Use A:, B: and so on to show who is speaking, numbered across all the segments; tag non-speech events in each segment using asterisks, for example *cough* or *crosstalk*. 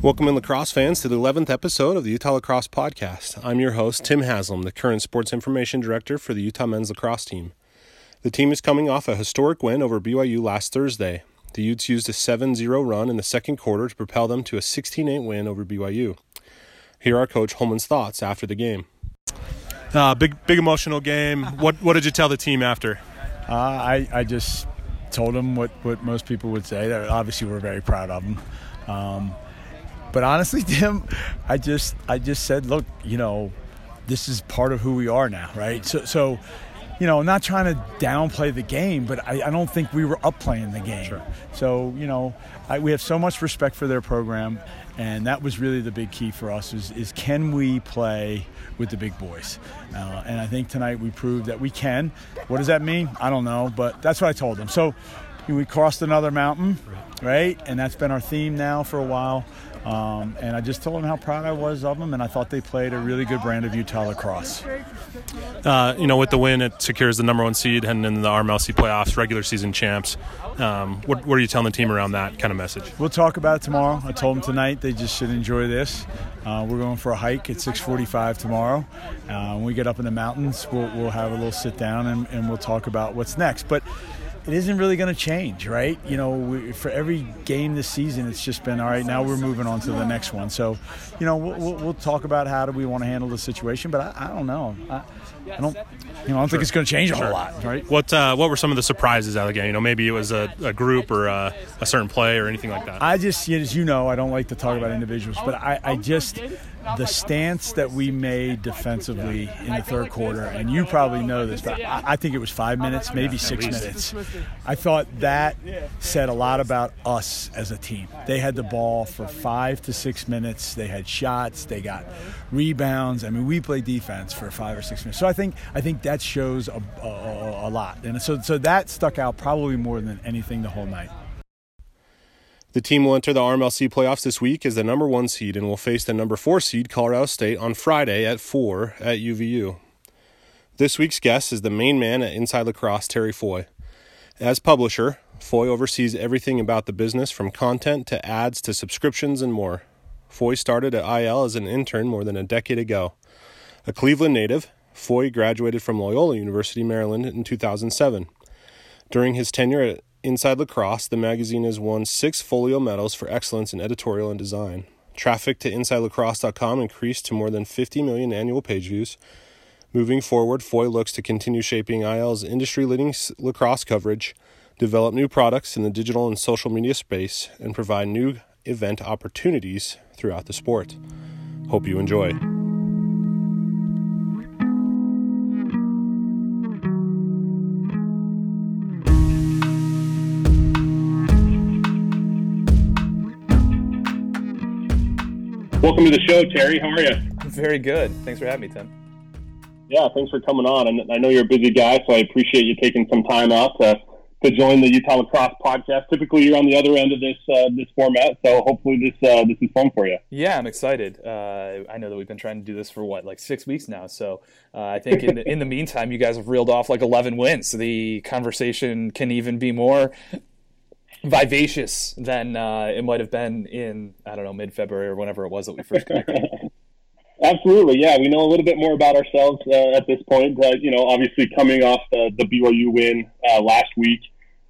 A: Welcome in lacrosse fans to the 11th episode of the Utah Lacrosse Podcast. I'm your host, Tim Haslam, the current sports information director for the Utah men's lacrosse team. The team is coming off a historic win over BYU last Thursday. The Utes used a 7 0 run in the second quarter to propel them to a 16 8 win over BYU. Here are Coach Holman's thoughts after the game. Uh, big, big emotional game. What, what did you tell the team after?
B: Uh, I, I just told them what, what most people would say. Obviously, we're very proud of them. Um, but honestly, *laughs* Tim, I just I just said, look, you know, this is part of who we are now, right? So so you know, I'm not trying to downplay the game, but I, I don't think we were up playing the game.
A: Sure.
B: So, you know, I, we have so much respect for their program, and that was really the big key for us is, is can we play with the big boys? Uh, and I think tonight we proved that we can. What does that mean? I don't know, but that's what I told them. So we crossed another mountain, right? And that's been our theme now for a while. Um, and I just told them how proud I was of them, and I thought they played a really good brand of Utah lacrosse.
A: Uh, you know, with the win, it secures the number one seed heading into the RMLC playoffs, regular season champs. Um, what, what, are you telling the team around that kind of message?
B: We'll talk about it tomorrow. I told them tonight they just should enjoy this. Uh, we're going for a hike at 6:45 tomorrow. Uh, when we get up in the mountains, we'll, we'll have a little sit down and, and we'll talk about what's next. But it isn't really going to change, right? You know, we, for every game this season, it's just been all right. Now we're moving on to the next one. So, you know, we'll, we'll, talk about how do we want to handle the situation, but I, I don't know. I, I, don't, you know, I don't sure. think it's going to change a whole lot, right?
A: What uh, What were some of the surprises out of the game? You know, maybe it was a, a group or a, a, certain play or anything like that.
B: I just, as you know, I don't like to talk about individuals, but I, I just the stance that we made defensively in the third quarter, and you probably know this, but I, I think it was five minutes, maybe six minutes. I thought that said a lot about us as a team. They had the ball for five to six minutes. They had shots. They got rebounds. I mean, we played defense for five or six minutes. So I think I think that shows a, a, a lot, and so so that stuck out probably more than anything the whole night.
A: The team will enter the RMLC playoffs this week as the number one seed and will face the number four seed Colorado State on Friday at 4 at UVU. This week's guest is the main man at Inside Lacrosse, Terry Foy. As publisher, Foy oversees everything about the business from content to ads to subscriptions and more. Foy started at IL as an intern more than a decade ago. A Cleveland native, Foy graduated from Loyola University, Maryland in 2007. During his tenure at Inside Lacrosse, the magazine has won six folio medals for excellence in editorial and design. Traffic to InsideLacrosse.com increased to more than 50 million annual page views. Moving forward, Foy looks to continue shaping IL's industry leading lacrosse coverage, develop new products in the digital and social media space, and provide new event opportunities throughout the sport. Hope you enjoy. Welcome to the show, Terry. How are you?
C: Very good. Thanks for having me, Tim.
A: Yeah, thanks for coming on. And I know you're a busy guy, so I appreciate you taking some time out to, to join the Utah Lacrosse podcast. Typically, you're on the other end of this uh, this format, so hopefully this uh, this is fun for you.
C: Yeah, I'm excited. Uh, I know that we've been trying to do this for what, like six weeks now. So uh, I think in the, in the meantime, you guys have reeled off like 11 wins. So the conversation can even be more vivacious than uh, it might have been in I don't know mid February or whenever it was that we first connected. *laughs*
A: Absolutely, yeah. We know a little bit more about ourselves uh, at this point. Uh, you know, obviously coming off the, the BYU win uh, last week.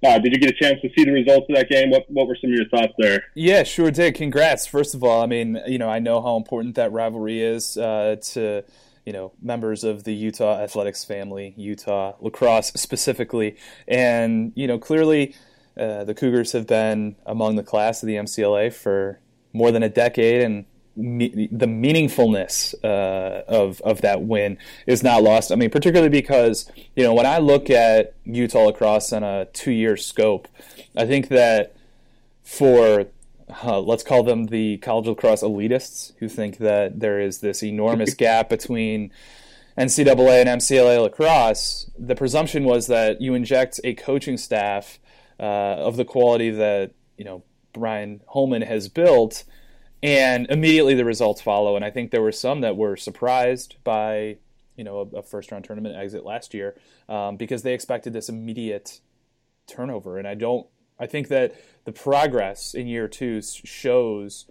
A: Uh, did you get a chance to see the results of that game? What What were some of your thoughts there?
C: Yeah, sure did. Congrats. First of all, I mean, you know, I know how important that rivalry is uh, to you know members of the Utah athletics family, Utah lacrosse specifically, and you know clearly uh, the Cougars have been among the class of the MCLA for more than a decade, and me- the meaningfulness uh, of of that win is not lost. I mean, particularly because you know when I look at Utah lacrosse on a two year scope, I think that for uh, let's call them the college lacrosse elitists who think that there is this enormous *laughs* gap between NCAA and MCLA lacrosse. The presumption was that you inject a coaching staff uh, of the quality that you know Brian Holman has built, and immediately the results follow. And I think there were some that were surprised by you know a, a first round tournament exit last year um, because they expected this immediate turnover. And I don't. I think that the progress in year two shows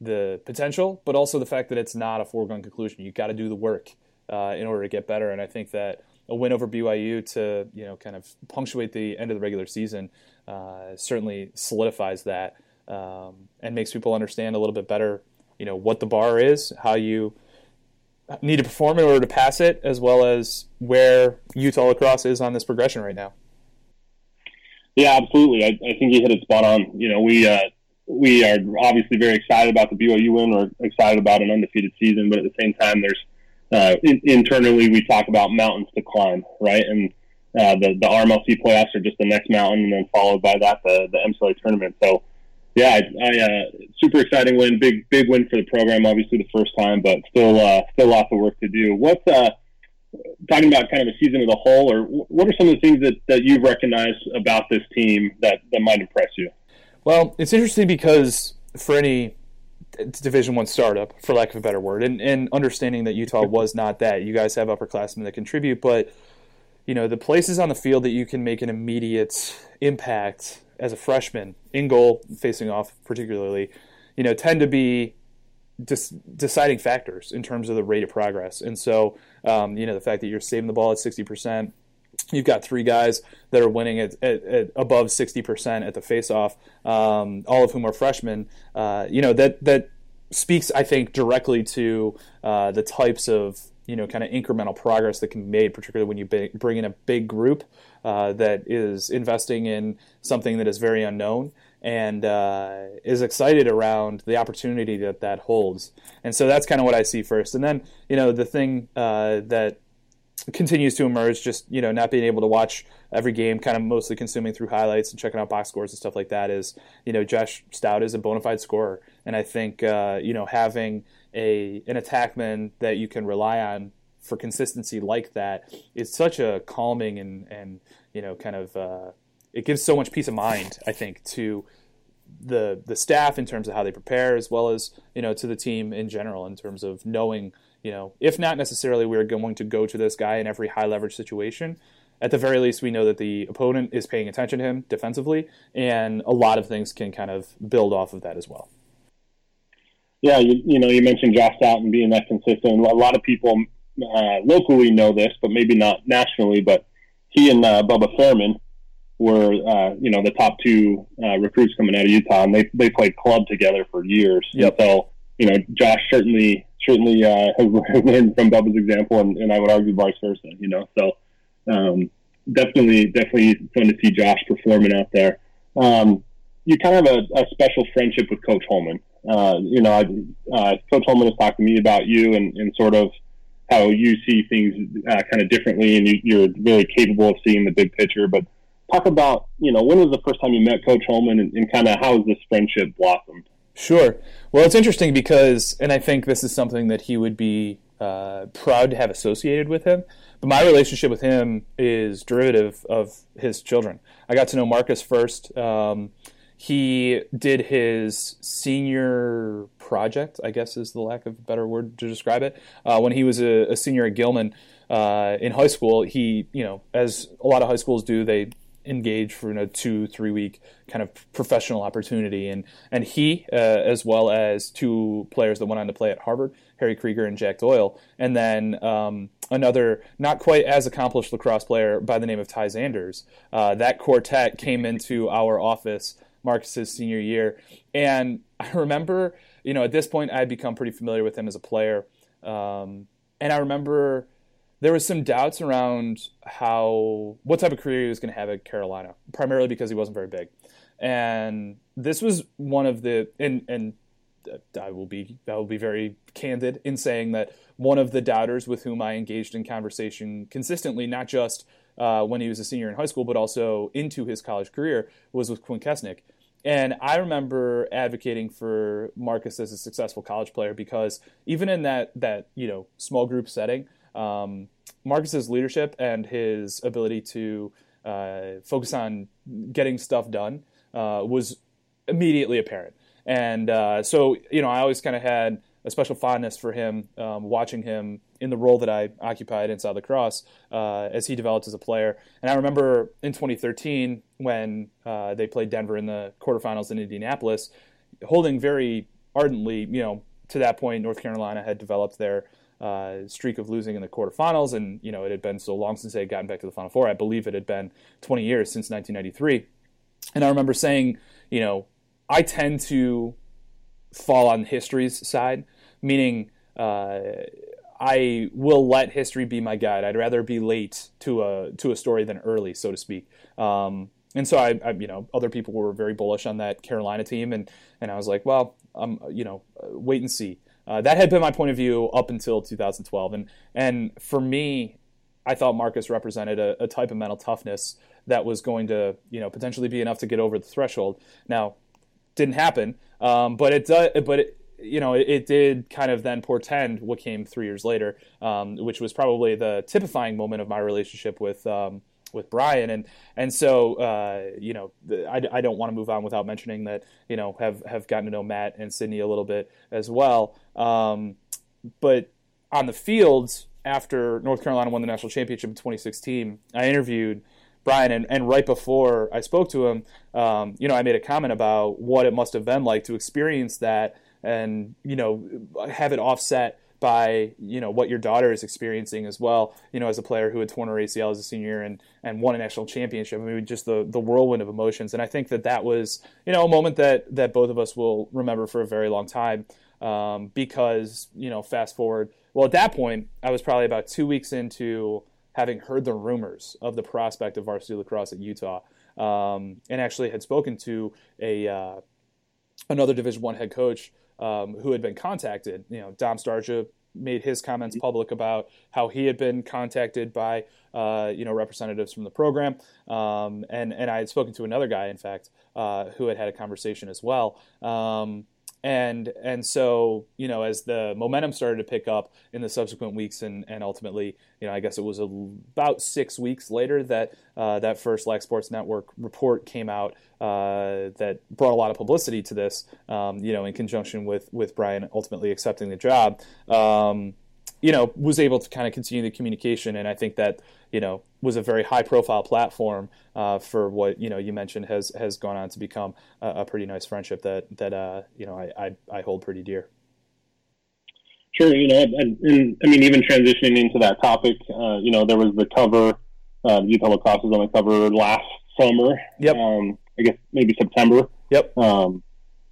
C: the potential, but also the fact that it's not a foregone conclusion. You've got to do the work uh, in order to get better. And I think that a win over BYU to you know kind of punctuate the end of the regular season uh, certainly solidifies that um, and makes people understand a little bit better. You know what the bar is, how you need to perform in order to pass it, as well as where Utah lacrosse is on this progression right now.
D: Yeah, absolutely. I, I think you hit it spot on. You know, we uh, we are obviously very excited about the BYU win. We're excited about an undefeated season, but at the same time, there's uh, in, internally we talk about mountains to climb, right? And uh, the the RMLC playoffs are just the next mountain, and then followed by that the the MCLA tournament. So, yeah, I, I uh, super exciting win, big big win for the program. Obviously, the first time, but still uh, still lots of work to do. What's uh, talking about kind of a season as a whole, or what are some of the things that, that you've recognized about this team that, that might impress you?
C: Well, it's interesting because for any Division One startup, for lack of a better word, and, and understanding that Utah was not that, you guys have upperclassmen that contribute, but you know the places on the field that you can make an immediate impact as a freshman in goal, facing off particularly, you know, tend to be deciding factors in terms of the rate of progress. And so, um, you know, the fact that you're saving the ball at 60%, you've got three guys that are winning at, at, at above 60% at the faceoff, um, all of whom are freshmen. Uh, you know, that, that speaks, I think, directly to uh, the types of, you know, kind of incremental progress that can be made, particularly when you bring in a big group uh, that is investing in something that is very unknown and uh, is excited around the opportunity that that holds. And so that's kind of what I see first. And then, you know, the thing uh, that continues to emerge, just, you know, not being able to watch every game, kind of mostly consuming through highlights and checking out box scores and stuff like that is, you know, Josh Stout is a bona fide scorer. And I think, uh, you know, having a an attackman that you can rely on for consistency like that is such a calming and, and you know, kind of uh, it gives so much peace of mind, I think, to the the staff in terms of how they prepare, as well as you know to the team in general in terms of knowing, you know, if not necessarily we're going to go to this guy in every high leverage situation. At the very least, we know that the opponent is paying attention to him defensively, and a lot of things can kind of build off of that as well.
D: Yeah, you, you know, you mentioned Josh Stout and being that consistent. A lot of people uh, locally know this, but maybe not nationally. But he and uh, Bubba Fairman were uh, you know the top two uh, recruits coming out of Utah, and they they played club together for years. Yep. And so you know Josh certainly certainly uh, *laughs* has learned from Bubba's example, and, and I would argue vice versa. You know, so um, definitely definitely fun to see Josh performing out there. Um, you kind of have a, a special friendship with Coach Holman. Uh, you know, I, uh, Coach Holman has talked to me about you and, and sort of how you see things uh, kind of differently, and you, you're very capable of seeing the big picture. But talk about, you know, when was the first time you met Coach Holman and, and kind of how has this friendship blossomed?
C: Sure. Well, it's interesting because, and I think this is something that he would be uh, proud to have associated with him. But my relationship with him is derivative of his children. I got to know Marcus first. Um, he did his senior project, I guess is the lack of a better word to describe it. Uh, when he was a, a, senior at Gilman uh, in high school, he, you know, as a lot of high schools do, they engage for a two three week kind of professional opportunity. And and he uh, as well as two players that went on to play at Harvard Harry Krieger and Jack Doyle. And then um, another not quite as accomplished lacrosse player by the name of Ty Zanders. Uh, that quartet came into our office Marcus's senior year and I remember you know at this point I had become pretty familiar with him as a player um, and I remember there was some doubts around how what type of career he was going to have at Carolina, primarily because he wasn't very big. And this was one of the and and I will be I will be very candid in saying that one of the doubters with whom I engaged in conversation consistently, not just uh, when he was a senior in high school, but also into his college career, was with Quint Kessenich. And I remember advocating for Marcus as a successful college player because even in that that you know small group setting, um, Marcus's leadership and his ability to uh, focus on getting stuff done uh, was immediately apparent. And uh, so, you know, I always kind of had a special fondness for him, um, watching him in the role that I occupied Inside Lacrosse uh, as he developed as a player. And I remember in 2013 when uh, they played Denver in the quarterfinals in Indianapolis, holding very ardently, you know, to that point, North Carolina had developed their uh, streak of losing in the quarterfinals, and you know it had been so long since they had gotten back to the Final Four. I believe it had been 20 years since 1993, and I remember saying, you know, I tend to fall on history's side, meaning uh, I will let history be my guide. I'd rather be late to a to a story than early, so to speak. Um, and so I, I, you know, other people were very bullish on that Carolina team, and and I was like, well, I'm, you know, wait and see. Uh, that had been my point of view up until 2012, and and for me, I thought Marcus represented a, a type of mental toughness that was going to, you know, potentially be enough to get over the threshold. Now, didn't happen, um, but it does, but it, you know, it, did kind of then portend what came three years later, um, which was probably the typifying moment of my relationship with um, with Brian, and and so uh, you know I, I don't want to move on without mentioning that you know have have gotten to know Matt and Sydney a little bit as well. Um, but on the fields after North Carolina won the national championship in 2016, I interviewed Brian, and, and right before I spoke to him, um, you know, I made a comment about what it must have been like to experience that, and you know, have it offset by you know what your daughter is experiencing as well. You know, as a player who had torn her ACL as a senior and and won a national championship. I mean, just the the whirlwind of emotions. And I think that that was you know a moment that that both of us will remember for a very long time. Um, because you know, fast forward. Well, at that point, I was probably about two weeks into having heard the rumors of the prospect of varsity lacrosse at Utah, um, and actually had spoken to a uh, another Division One head coach um, who had been contacted. You know, Dom Starsia made his comments public about how he had been contacted by uh, you know representatives from the program, um, and and I had spoken to another guy, in fact, uh, who had had a conversation as well. Um, and and so you know as the momentum started to pick up in the subsequent weeks and and ultimately you know I guess it was about six weeks later that uh, that first Lax Sports Network report came out uh, that brought a lot of publicity to this um, you know in conjunction with with Brian ultimately accepting the job. Um, you know was able to kind of continue the communication and I think that you know was a very high profile platform uh, for what you know you mentioned has has gone on to become a, a pretty nice friendship that that uh, you know I, I, I hold pretty dear.
D: Sure, you know, and, and, I mean, even transitioning into that topic, uh, you know, there was the cover. Uh, Utah Lacrosse was on the cover last summer.
C: Yep.
D: Um, I guess maybe September.
C: Yep.
D: Um,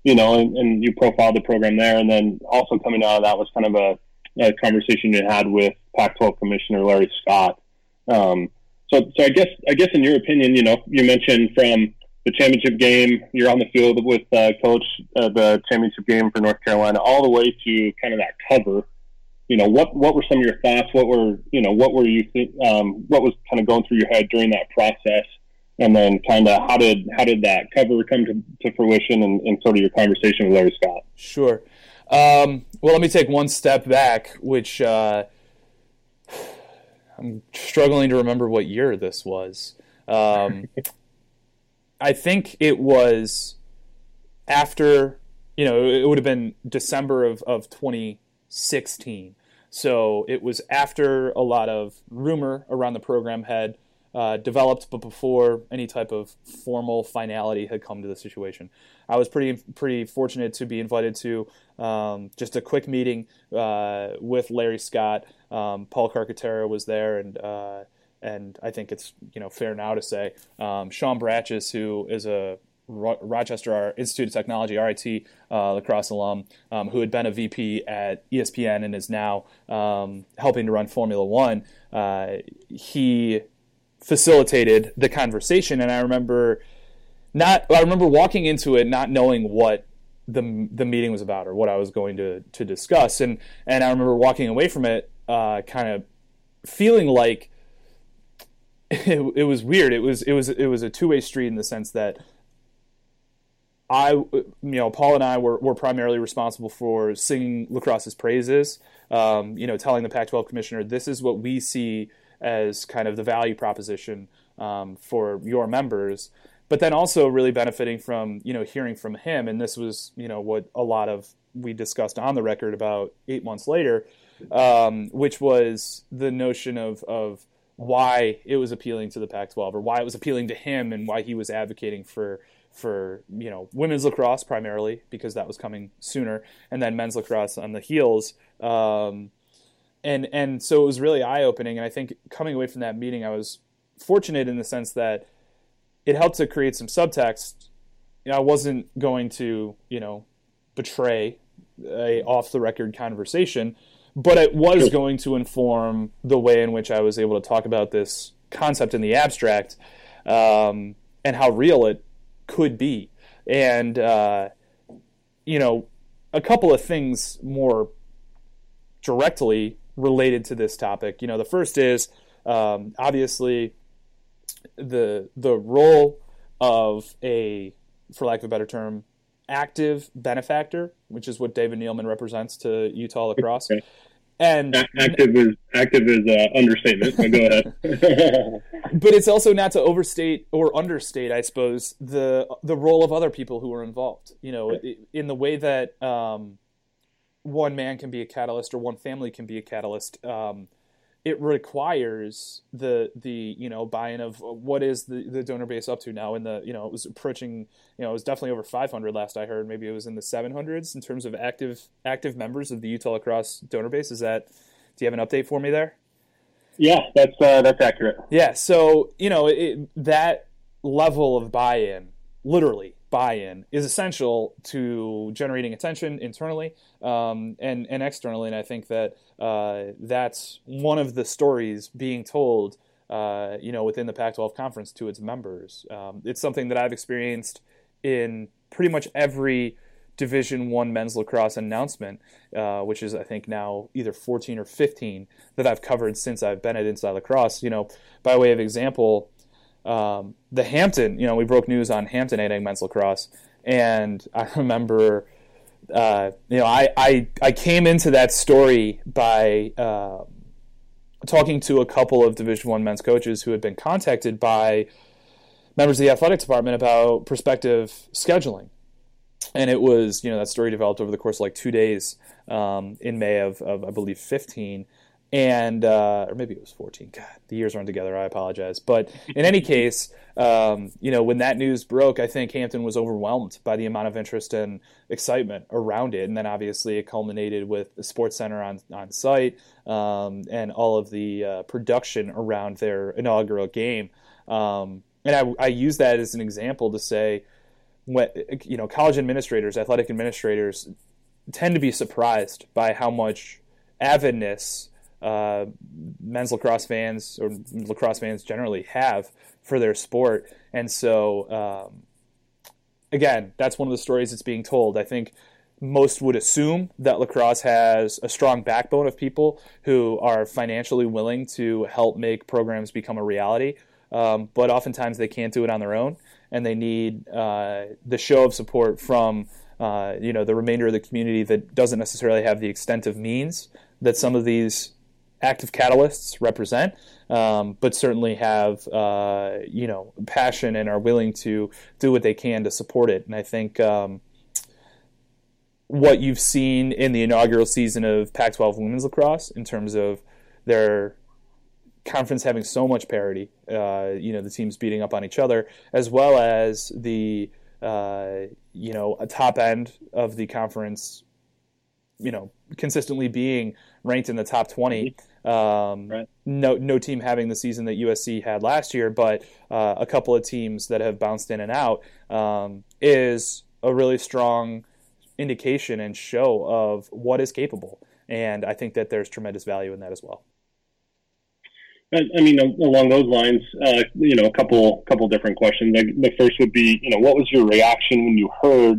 D: you know, and, and you profiled the program there, and then also coming out of that was kind of a, a conversation you had with Pac-12 Commissioner Larry Scott. Um, so, so I guess, I guess in your opinion, you know, you mentioned from the championship game, you're on the field with uh, coach uh, the championship game for North Carolina, all the way to kind of that cover. You know, what what were some of your thoughts? What were you know, what were you think? Um, what was kind of going through your head during that process? And then, kind of, how did how did that cover come to, to fruition, and, and sort of your conversation with Larry Scott?
C: Sure. Um, well, let me take one step back, which. Uh, I'm struggling to remember what year this was. Um, *laughs* I think it was after, you know, it would have been December of, of 2016. So it was after a lot of rumor around the program had uh, developed, but before any type of formal finality had come to the situation. I was pretty pretty fortunate to be invited to um, just a quick meeting uh, with Larry Scott. Um, Paul Carcaterra was there, and uh, and I think it's you know fair now to say um, Sean Bratches, who is a Rochester Institute of Technology RIT uh, lacrosse alum, um, who had been a VP at ESPN and is now um, helping to run Formula One. Uh, he facilitated the conversation, and I remember not. I remember walking into it not knowing what the the meeting was about or what I was going to to discuss, and and I remember walking away from it, uh, kind of feeling like *laughs* it, it was weird. It was it was it was a two way street in the sense that I, you know, Paul and I were, were primarily responsible for singing lacrosse's praises. Um, you know, telling the Pac-12 commissioner, this is what we see as kind of the value proposition um, for your members but then also really benefiting from you know hearing from him and this was you know what a lot of we discussed on the record about eight months later um, which was the notion of of why it was appealing to the Pac-12 or why it was appealing to him and why he was advocating for for you know women's lacrosse primarily because that was coming sooner, and then men's lacrosse on the heels. Um, and and so it was really eye opening. And I think coming away from that meeting, I was fortunate in the sense that it helped to create some subtext. You know, I wasn't going to you know betray a off the record conversation, but it was going to inform the way in which I was able to talk about this concept in the abstract um, and how real it could be. And, uh, you know, a couple of things more directly related to this topic. You know, the first is um, obviously the the role of a, for lack of a better term, active benefactor, which is what David Neeleman represents to Utah lacrosse. Okay. And
D: active is active is uh, understatement. But go ahead. *laughs*
C: but it's also not to overstate or understate, I suppose, the the role of other people who are involved. You know, in the way that um, one man can be a catalyst or one family can be a catalyst. Um, it requires the the you know buy-in of what is the, the donor base up to now in the you know it was approaching you know it was definitely over 500 last I heard. Maybe it was in the 700s in terms of active active members of the Utah lacrosse donor base. Is that do you have an update for me there?
D: Yeah that's uh, that's accurate.
C: Yeah so you know it, that level of buy-in literally buy-in is essential to generating attention internally um, and and externally. And I think that uh, that's one of the stories being told, uh, you know, within the Pac-12 conference to its members. Um, it's something that I've experienced in pretty much every Division One men's lacrosse announcement, uh, which is I think now either 14 or 15 that I've covered since I've been at Inside Lacrosse. You know, by way of example um, the Hampton, you know, we broke news on Hampton adding men's lacrosse, and I *laughs* remember, uh, you know, I, I I came into that story by uh, talking to a couple of Division One men's coaches who had been contacted by members of the athletic department about prospective scheduling, and it was you know that story developed over the course of like two days um, in May of, of I believe fifteen and uh, or maybe it was 14 god the years run together. I apologize. But in any *laughs* case um, you know when that news broke i think hampton was overwhelmed by the amount of interest and excitement around it. And then obviously it culminated with the SportsCenter on, on site um, and all of the uh, production around their inaugural game. Um, and I, I use that as an example to say when you know college administrators athletic administrators tend to be surprised by how much avidness uh, men's lacrosse fans or lacrosse fans generally have for their sport. And so, um, again, that's one of the stories that's being told. I think most would assume that lacrosse has a strong backbone of people who are financially willing to help make programs become a reality. Um, but oftentimes they can't do it on their own, and they need uh, the show of support from uh, you know the remainder of the community that doesn't necessarily have the extent of means that some of these active catalysts represent, um, but certainly have uh, you know passion and are willing to do what they can to support it. And I think um, what you've seen in the inaugural season of Pac-12 women's lacrosse in terms of their conference having so much parity, uh, you know, the teams beating up on each other, as well as the uh, you know a top end of the conference, you know, consistently being ranked in the top 20 um, right. No, no team having the season that USC had last year, but uh, a couple of teams that have bounced in and out um, is a really strong indication and show of what is capable. And I think that there's tremendous value in that as well.
D: I mean, along those lines, uh, you know, a couple couple different questions. The first would be, you know, what was your reaction when you heard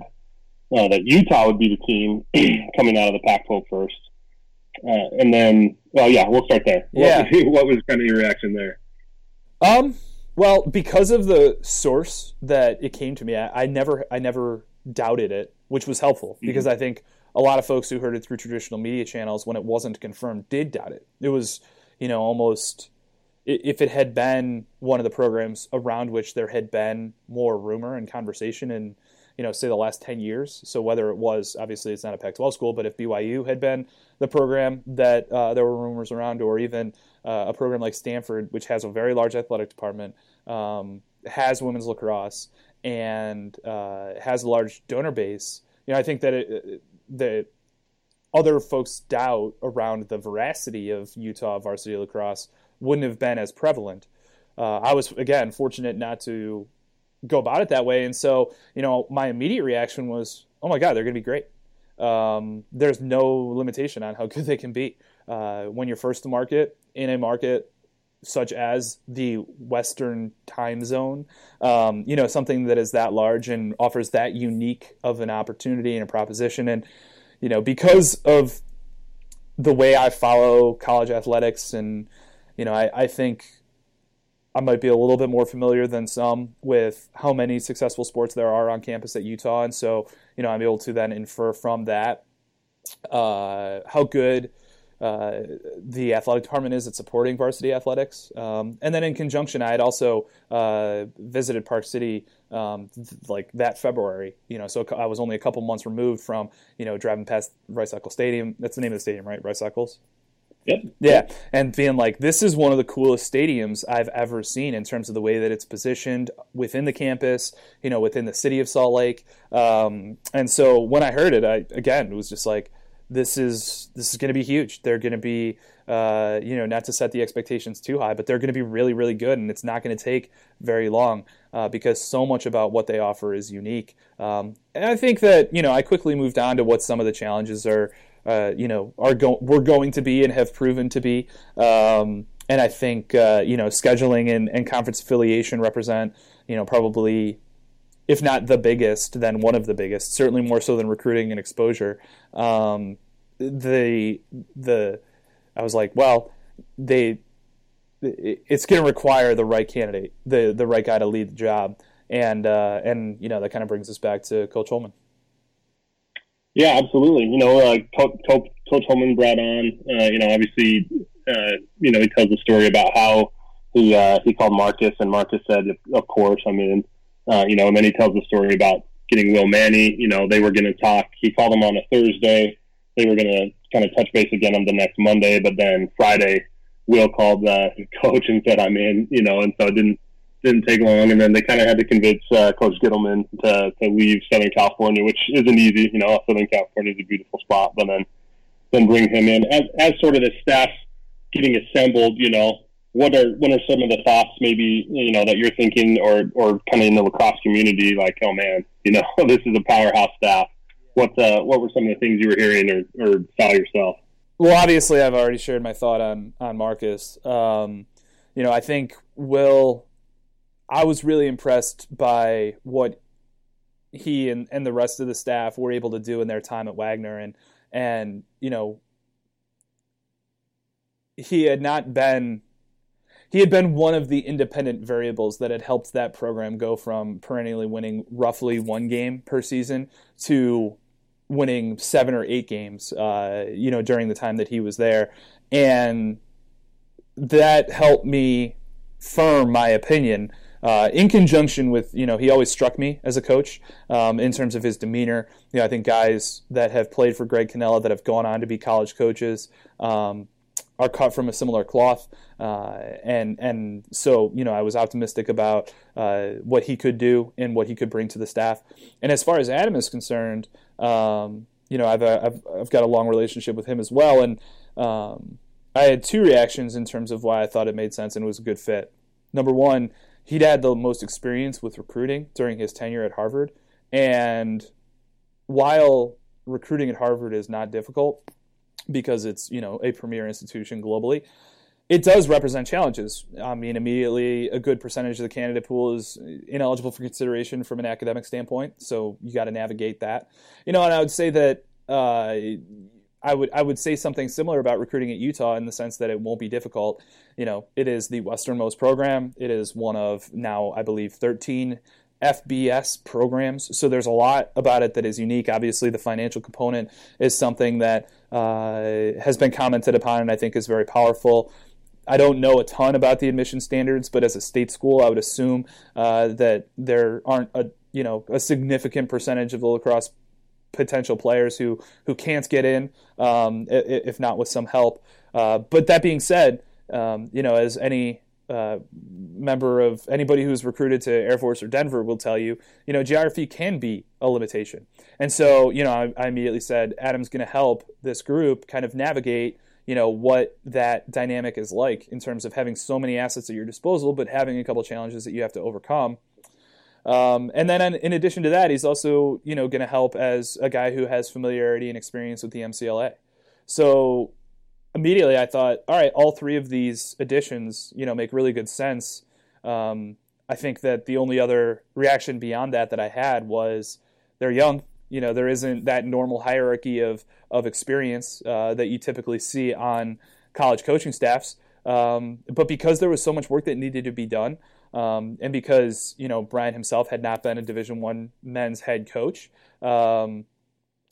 D: uh, that Utah would be the team *clears throat* coming out of the Pac-12 first? Uh, and then, well, yeah, we'll start there.
C: Yeah.
D: What, *laughs* what was kind of your reaction there?
C: Um. Well, because of the source that it came to me, I, I never, I never doubted it, which was helpful mm-hmm. because I think a lot of folks who heard it through traditional media channels when it wasn't confirmed did doubt it. It was, you know, almost if it had been one of the programs around which there had been more rumor and conversation and you know, say the last 10 years. So whether it was, obviously it's not a Pac-12 school, but if BYU had been the program that uh, there were rumors around, or even uh, a program like Stanford, which has a very large athletic department, um, has women's lacrosse, and uh, has a large donor base, you know, I think that it, that other folks' doubt around the veracity of Utah varsity lacrosse wouldn't have been as prevalent. Uh, I was again fortunate not to go about it that way, and so you know, my immediate reaction was, "Oh my God, they're going to be great." Um, there's no limitation on how good they can be uh, when you're first to market in a market such as the Western time zone, um, you know, something that is that large and offers that unique of an opportunity and a proposition. And, you know, because of the way I follow college athletics and, you know, I, I think I might be a little bit more familiar than some with how many successful sports there are on campus at Utah. And so, you know, I'm able to then infer from that uh, how good – uh, the athletic department is at supporting varsity athletics. Um, and then in conjunction, I had also uh, visited Park City um, th- like that February. You know, so I was only a couple months removed from you know driving past Rice Eccles Stadium. That's the name of the stadium, right? Rice Eccles.
D: Yep.
C: Yeah, and being like, this is one of the coolest stadiums I've ever seen in terms of the way that it's positioned within the campus, you know, within the city of Salt Lake. Um, and so when I heard it, I again was just like, this is this is going to be huge. They're going to be, uh, you know, not to set the expectations too high, but they're going to be really, really good, and it's not going to take very long uh, because so much about what they offer is unique. Um, and I think that you know, I quickly moved on to what some of the challenges are, uh, you know, are go- we're going to be and have proven to be. Um, and I think uh, you know, scheduling and, and conference affiliation represent, you know, probably if not the biggest, then one of the biggest. Certainly more so than recruiting and exposure. Um, the the I was like, well, they it's going to require the right candidate, the the right guy to lead the job, and uh, and you know that kind of brings us back to Coach Holman.
D: Yeah, absolutely. You know, uh, Coach, Holman brought on. Uh, you know, obviously, uh, you know, he tells a story about how he uh, he called Marcus, and Marcus said, "Of course." I mean, uh, you know, and then he tells the story about getting Will Manny. You know, they were going to talk. He called him on a Thursday. They were going to kind of touch base again on the next Monday, but then Friday, Will called the *laughs* coach and said, "I'm in." You know, and so it didn't didn't take long. And then they kind of had to convince uh, Coach Ghitelman to to leave Southern California, which isn't easy. You know, Southern California is a beautiful spot, but then then bring him in as as sort of the staff getting assembled. You know, what are what are some of the thoughts maybe you know that you're thinking or or kind of in the lacrosse community like oh man you know *laughs* this is a powerhouse staff what uh, what were some of the things you were hearing or, or saw yourself
C: well obviously I've already shared my thought on on Marcus um, you know I think Will I was really impressed by what he and, and the rest of the staff were able to do in their time at Wagner and and you know he had not been he had been one of the independent variables that had helped that program go from perennially winning roughly one game per season to winning seven or eight games, uh, you know, during the time that he was there, and that helped me firm my opinion. Uh, in conjunction with, you know, he always struck me as a coach um, in terms of his demeanor. You know, I think guys that have played for Greg Cannella that have gone on to be college coaches, um, are cut from a similar cloth, uh, and and so you know I was optimistic about uh, what he could do and what he could bring to the staff. And as far as Adam is concerned, um, you know I've, I've I've got a long relationship with him as well, and um, I had two reactions in terms of why I thought it made sense and was a good fit. Number one, he'd had the most experience with recruiting during his tenure at Harvard, and while recruiting at Harvard is not difficult because it's you know a premier institution globally it does represent challenges. I mean, immediately a good percentage of the candidate pool is ineligible for consideration from an academic standpoint. So you got to navigate that. You know, and I would say that uh, I would I would say something similar about recruiting at Utah in the sense that it won't be difficult. You know, it is the westernmost program. It is one of now I believe 13 FBS programs. So there's a lot about it that is unique. Obviously, the financial component is something that uh, has been commented upon and I think is very powerful. I don't know a ton about the admission standards, but as a state school, I would assume uh, that there aren't a you know a significant percentage of the lacrosse potential players who who can't get in, um, if not with some help. Uh, but that being said, um, you know, as any uh, member of anybody who's recruited to Air Force or Denver will tell you, you know, geography can be a limitation. And so, you know, I, I immediately said Adam's going to help this group kind of navigate, you know, what that dynamic is like in terms of having so many assets at your disposal, but having a couple challenges that you have to overcome. Um, and then, in addition to that, he's also, you know, going to help as a guy who has familiarity and experience with the MCLA. So immediately I thought, all right, all three of these additions, you know, make really good sense. Um, I think that the only other reaction beyond that that I had was they're young. You know, there isn't that normal hierarchy of of experience uh, that you typically see on college coaching staffs. Um, but because there was so much work that needed to be done, um, and because you know Brian himself had not been a Division One men's head coach, um,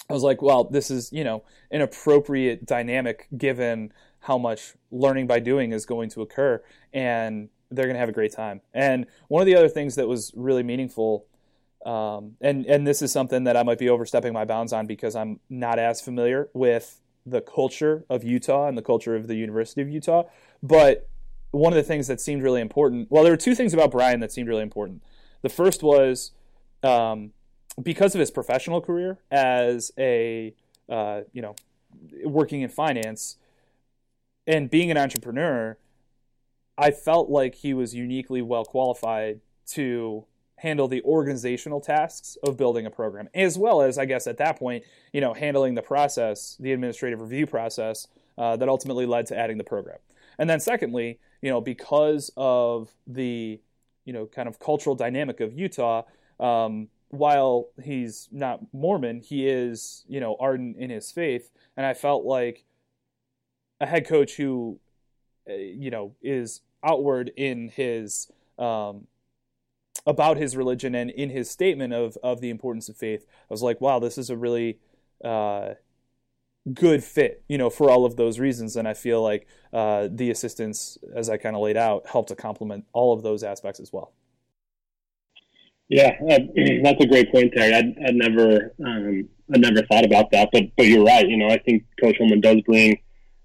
C: I was like, well, this is, you know, an appropriate dynamic given how much learning by doing is going to occur and they're going to have a great time. And one of the other things that was really meaningful um, and and this is something that I might be overstepping my bounds on because I'm not as familiar with the culture of Utah and the culture of the University of Utah. But one of the things that seemed really important, well, there were two things about Brian that seemed really important. The first was um, because of his professional career as a uh, you know working in finance and being an entrepreneur, I felt like he was uniquely well qualified to handle the organizational tasks of building a program, as well as I guess at that point, you know, handling the process, the administrative review process uh, that ultimately led to adding the program. And then secondly, you know, because of the you know kind of cultural dynamic of Utah. Um, while he's not Mormon, he is, you know, ardent in his faith. And I felt like a head coach who, uh, you know, is outward in his, um, about his religion and in his statement of, of the importance of faith. I was like, wow, this is a really, uh, good fit, you know, for all of those reasons. And I feel like uh, the assistants, as I kind of laid out, helped to complement all of those aspects as well.
D: Yeah, *clears throat* that's a great point, Terry. I'd, I'd never, um, I never thought about that, but but you're right. You know, I think Coach Holman does bring,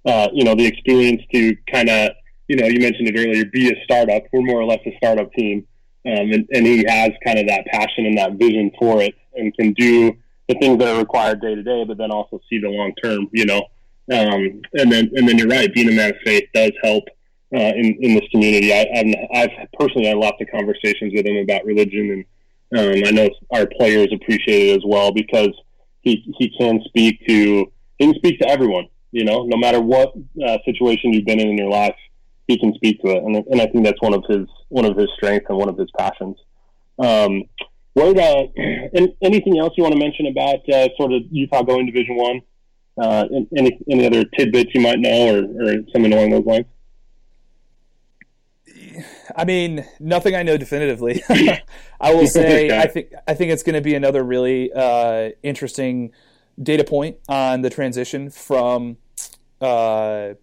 D: uh, you know, the experience to kind of, you know, you mentioned it earlier, be a startup. We're more or less a startup team, um, and, and he has kind of that passion and that vision for it, and can do the things that are required day to day, but then also see the long term. You know, um, and then and then you're right. Being a man of faith does help. Uh, in, in this community, I, I've, personally had lots of conversations with him about religion and um, I know our players appreciate it as well because he he can speak to he can speak to everyone. You know, no matter what uh, situation you've been in in your life, he can speak to it, and, and I think that's one of his one of his strengths and one of his passions. Um, what uh, *clears throat* anything else you want to mention about uh, sort of Utah going Division One? Uh, any any other tidbits you might know, or, or something along those lines?
C: I mean, nothing I know definitively. *laughs* I will *laughs* say. I think I think it's going to be another really uh, interesting data point on the transition from uh,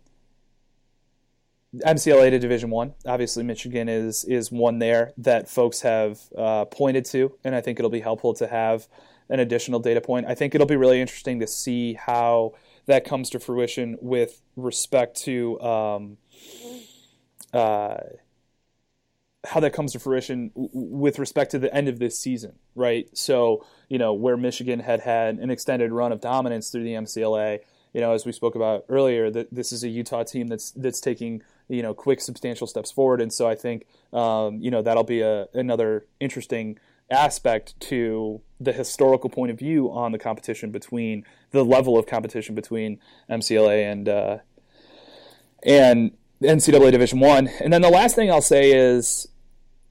C: MCLA to Division One. Obviously, Michigan is is one there that folks have uh, pointed to, and I think it'll be helpful to have an additional data point. I think it'll be really interesting to see how that comes to fruition with respect to. Um, uh, how that comes to fruition with respect to the end of this season, right? So, you know, where Michigan had had an extended run of dominance through the MCLA, you know, as we spoke about earlier, that this is a Utah team that's that's taking you know quick, substantial steps forward, and so I think um, you know that'll be a another interesting aspect to the historical point of view on the competition between the level of competition between MCLA and uh, and NCAA Division One. And then the last thing I'll say is,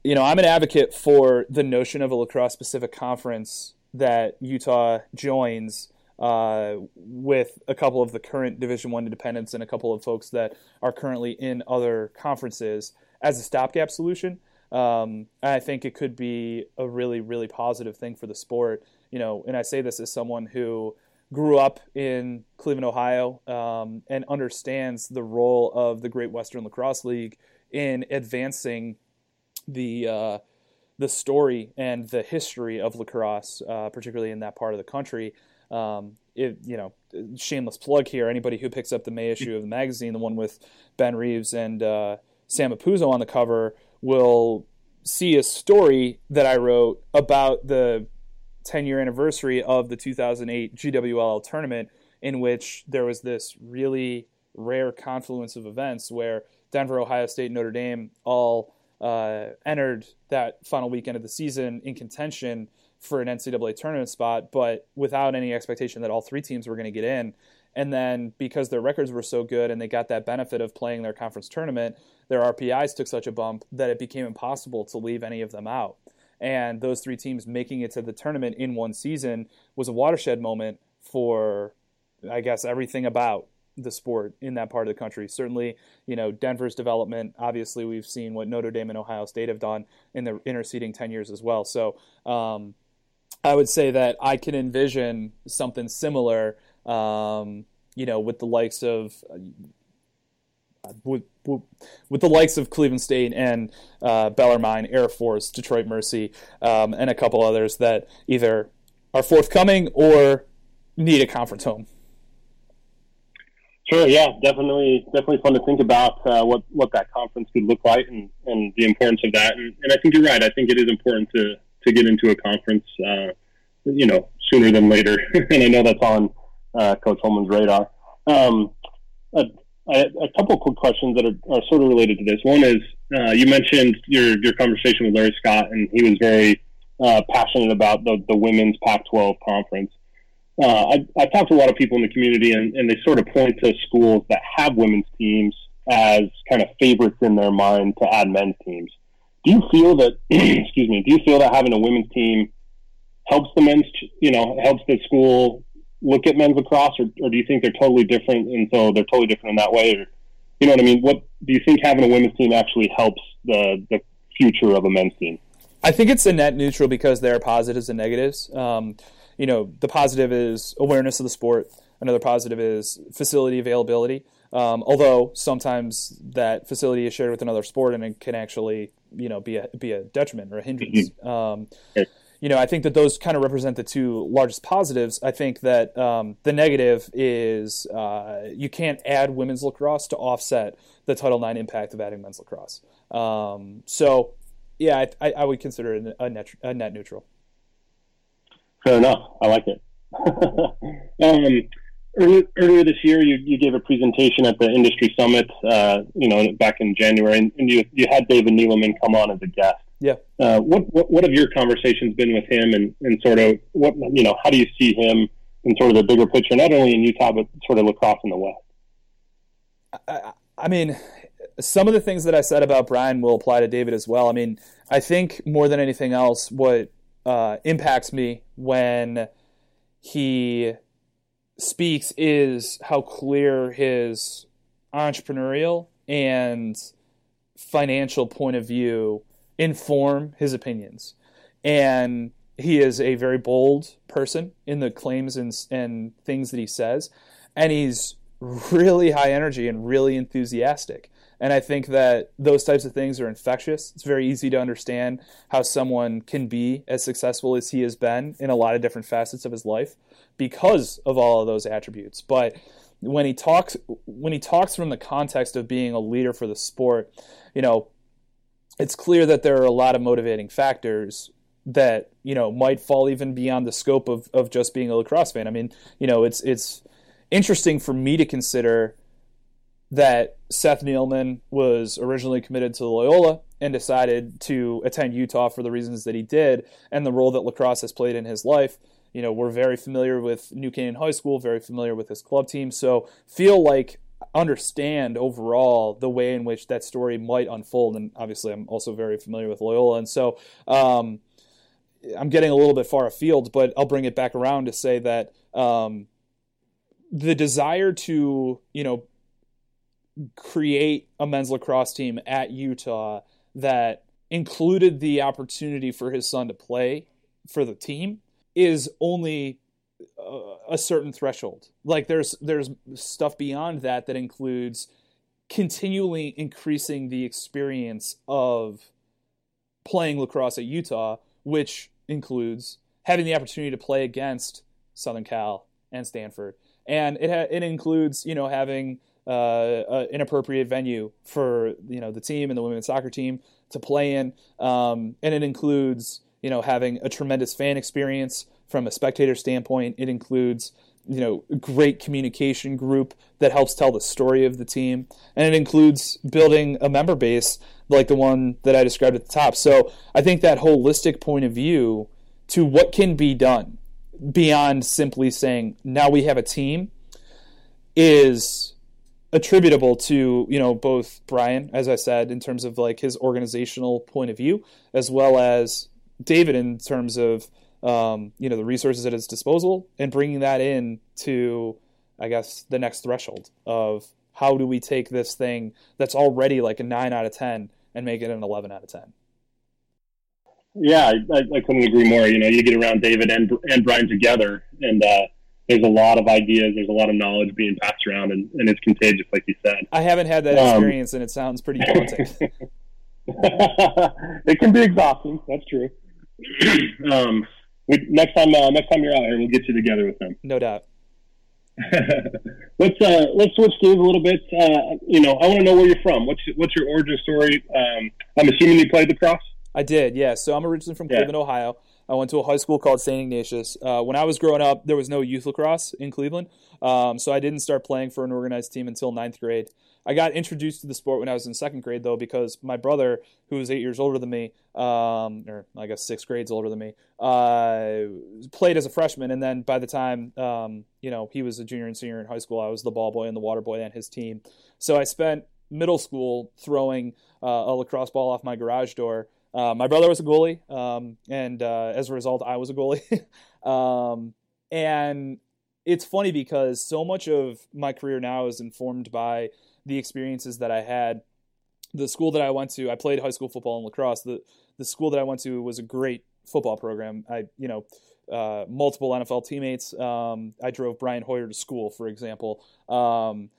C: you know, I'm an advocate for the notion of a lacrosse specific conference that Utah joins uh, with a couple of the current Division One independents and a couple of folks that are currently in other conferences as a stopgap solution. Um, I think it could be a really, really positive thing for the sport. You know, and I say this as someone who grew up in Cleveland, Ohio, um, and understands the role of the Great Western Lacrosse League in advancing the uh, the story and the history of lacrosse, uh, particularly in that part of the country. Um, it, you know, shameless plug here. Anybody who picks up the May issue of the magazine, the one with Ben Reeves and uh, Sam Apuzzo on the cover will see a story that I wrote about the 10 year anniversary of the 2008 GWL tournament, in which there was this really rare confluence of events where Denver, Ohio State, Notre Dame all uh, entered that final weekend of the season in contention for an NCAA tournament spot, but without any expectation that all three teams were going to get in. And then because their records were so good and they got that benefit of playing their conference tournament, their RPIs took such a bump that it became impossible to leave any of them out. And those three teams making it to the tournament in one season was a watershed moment for, I guess, everything about the sport in that part of the country. Certainly, you know, Denver's development. Obviously, we've seen what Notre Dame and Ohio State have done in the interceding 10 years as well. So, um, I would say that I can envision something similar, um, you know, with the likes of uh, with, with, the likes of Cleveland State and uh, Bellarmine, Air Force, Detroit Mercy, um, and a couple others that either are forthcoming or need a conference home.
D: Sure. Yeah. Definitely. Definitely fun to think about uh, what what that conference could look like and, and the importance of that. And, and I think you're right. I think it is important to to get into a conference, uh, you know, sooner than later. *laughs* and I know that's on uh, Coach Holman's radar. Um, a, a, couple quick questions that are, are, sort of related to this. One is uh, you mentioned your your conversation with Larry Scott, and he was very uh, passionate about the the women's Pac-12 conference. Uh, I, I talked to a lot of people in the community, and, and they sort of point to schools that have women's teams as kind of favorites in their mind to add men's teams. Do you feel that, *clears throat* excuse me, do you feel that having a women's team helps the men's, you know, helps the school look at men's lacrosse, or, or do you think they're totally different and so they're totally different in that way? Or, you know what I mean? What do you think having a women's team actually helps the the future of a men's team?
C: I think it's a net neutral because there are positives and negatives. Um, you know, the positive is awareness of the sport. Another positive is facility availability. Um, although sometimes that facility is shared with another sport and it can actually you know be a be a detriment or a hindrance. Mm-hmm. Um, you know, I think that those kind of represent the two largest positives. I think that um, the negative is uh, you can't add women's lacrosse to offset the Title IX impact of adding men's lacrosse. Um, so, yeah, I, I, would consider it a net, a net neutral.
D: Fair enough. I like it. *laughs* um, earlier this year, you, you gave a presentation at the industry summit, uh, you know, back in January, and, and you, you had David Neeleman come on as a guest.
C: Yeah.
D: Uh, what, what, what have your conversations been with him, and, and sort of what you know? How do you see him in sort of the bigger picture, not only in Utah but sort of lacrosse in the West?
C: I, I mean, some of the things that I said about Brian will apply to David as well. I mean, I think more than anything else, what uh, impacts me when he speaks is how clear his entrepreneurial and financial point of view inform his opinions. And he is a very bold person in the claims and, and things that he says. And he's really high energy and really enthusiastic. And I think that those types of things are infectious. It's very easy to understand how someone can be as successful as he has been in a lot of different facets of his life because of all of those attributes. But when he talks when he talks from the context of being a leader for the sport, you know, it's clear that there are a lot of motivating factors that you know might fall even beyond the scope of, of just being a lacrosse fan. I mean, you know, it's it's interesting for me to consider that Seth Neeleman was originally committed to Loyola and decided to attend Utah for the reasons that he did and the role that lacrosse has played in his life. You know, we're very familiar with New Canaan High School, very familiar with his club team, so feel like understand overall the way in which that story might unfold. And obviously, I'm also very familiar with Loyola, and so um, I'm getting a little bit far afield, but I'll bring it back around to say that um, the desire to you know create a men's lacrosse team at Utah that included the opportunity for his son to play for the team is only uh, a certain threshold. Like there's there's stuff beyond that that includes continually increasing the experience of playing lacrosse at Utah, which includes having the opportunity to play against Southern Cal and Stanford, and it ha- it includes you know having uh, an appropriate venue for you know the team and the women's soccer team to play in, um, and it includes you know having a tremendous fan experience from a spectator standpoint. It includes you know great communication group that helps tell the story of the team, and it includes building a member base like the one that I described at the top. So I think that holistic point of view to what can be done beyond simply saying now we have a team is attributable to you know both Brian, as I said, in terms of like his organizational point of view, as well as David in terms of um, you know the resources at his disposal and bringing that in to I guess the next threshold of how do we take this thing that's already like a nine out of ten and make it an eleven out of ten.
D: Yeah, I, I couldn't agree more. You know, you get around David and and Brian together, and uh, there's a lot of ideas, there's a lot of knowledge being passed around, and, and it's contagious, like you said.
C: I haven't had that um, experience, um, and it sounds pretty daunting. *laughs* *laughs*
D: it can be exhausting. That's true. *clears throat* um, we, next time, uh, next time you're out here, we'll get you together with them.
C: No doubt. *laughs*
D: let's uh, let's switch gears a little bit. Uh, you know, I want to know where you're from. What's what's your origin story? Um, I'm assuming you played lacrosse.
C: I did, yeah. So I'm originally from Cleveland, yeah. Ohio. I went to a high school called St. Ignatius. Uh, when I was growing up, there was no youth lacrosse in Cleveland, um, so I didn't start playing for an organized team until ninth grade. I got introduced to the sport when I was in second grade, though, because my brother, who was eight years older than me, um, or I guess six grades older than me, uh, played as a freshman. And then by the time um, you know he was a junior and senior in high school, I was the ball boy and the water boy on his team. So I spent middle school throwing uh, a lacrosse ball off my garage door uh, my brother was a goalie, um, and uh, as a result, I was a goalie. *laughs* um, and it's funny because so much of my career now is informed by the experiences that I had. The school that I went to, I played high school football and lacrosse. The the school that I went to was a great football program. I, you know, uh, multiple NFL teammates. Um, I drove Brian Hoyer to school, for example. Um,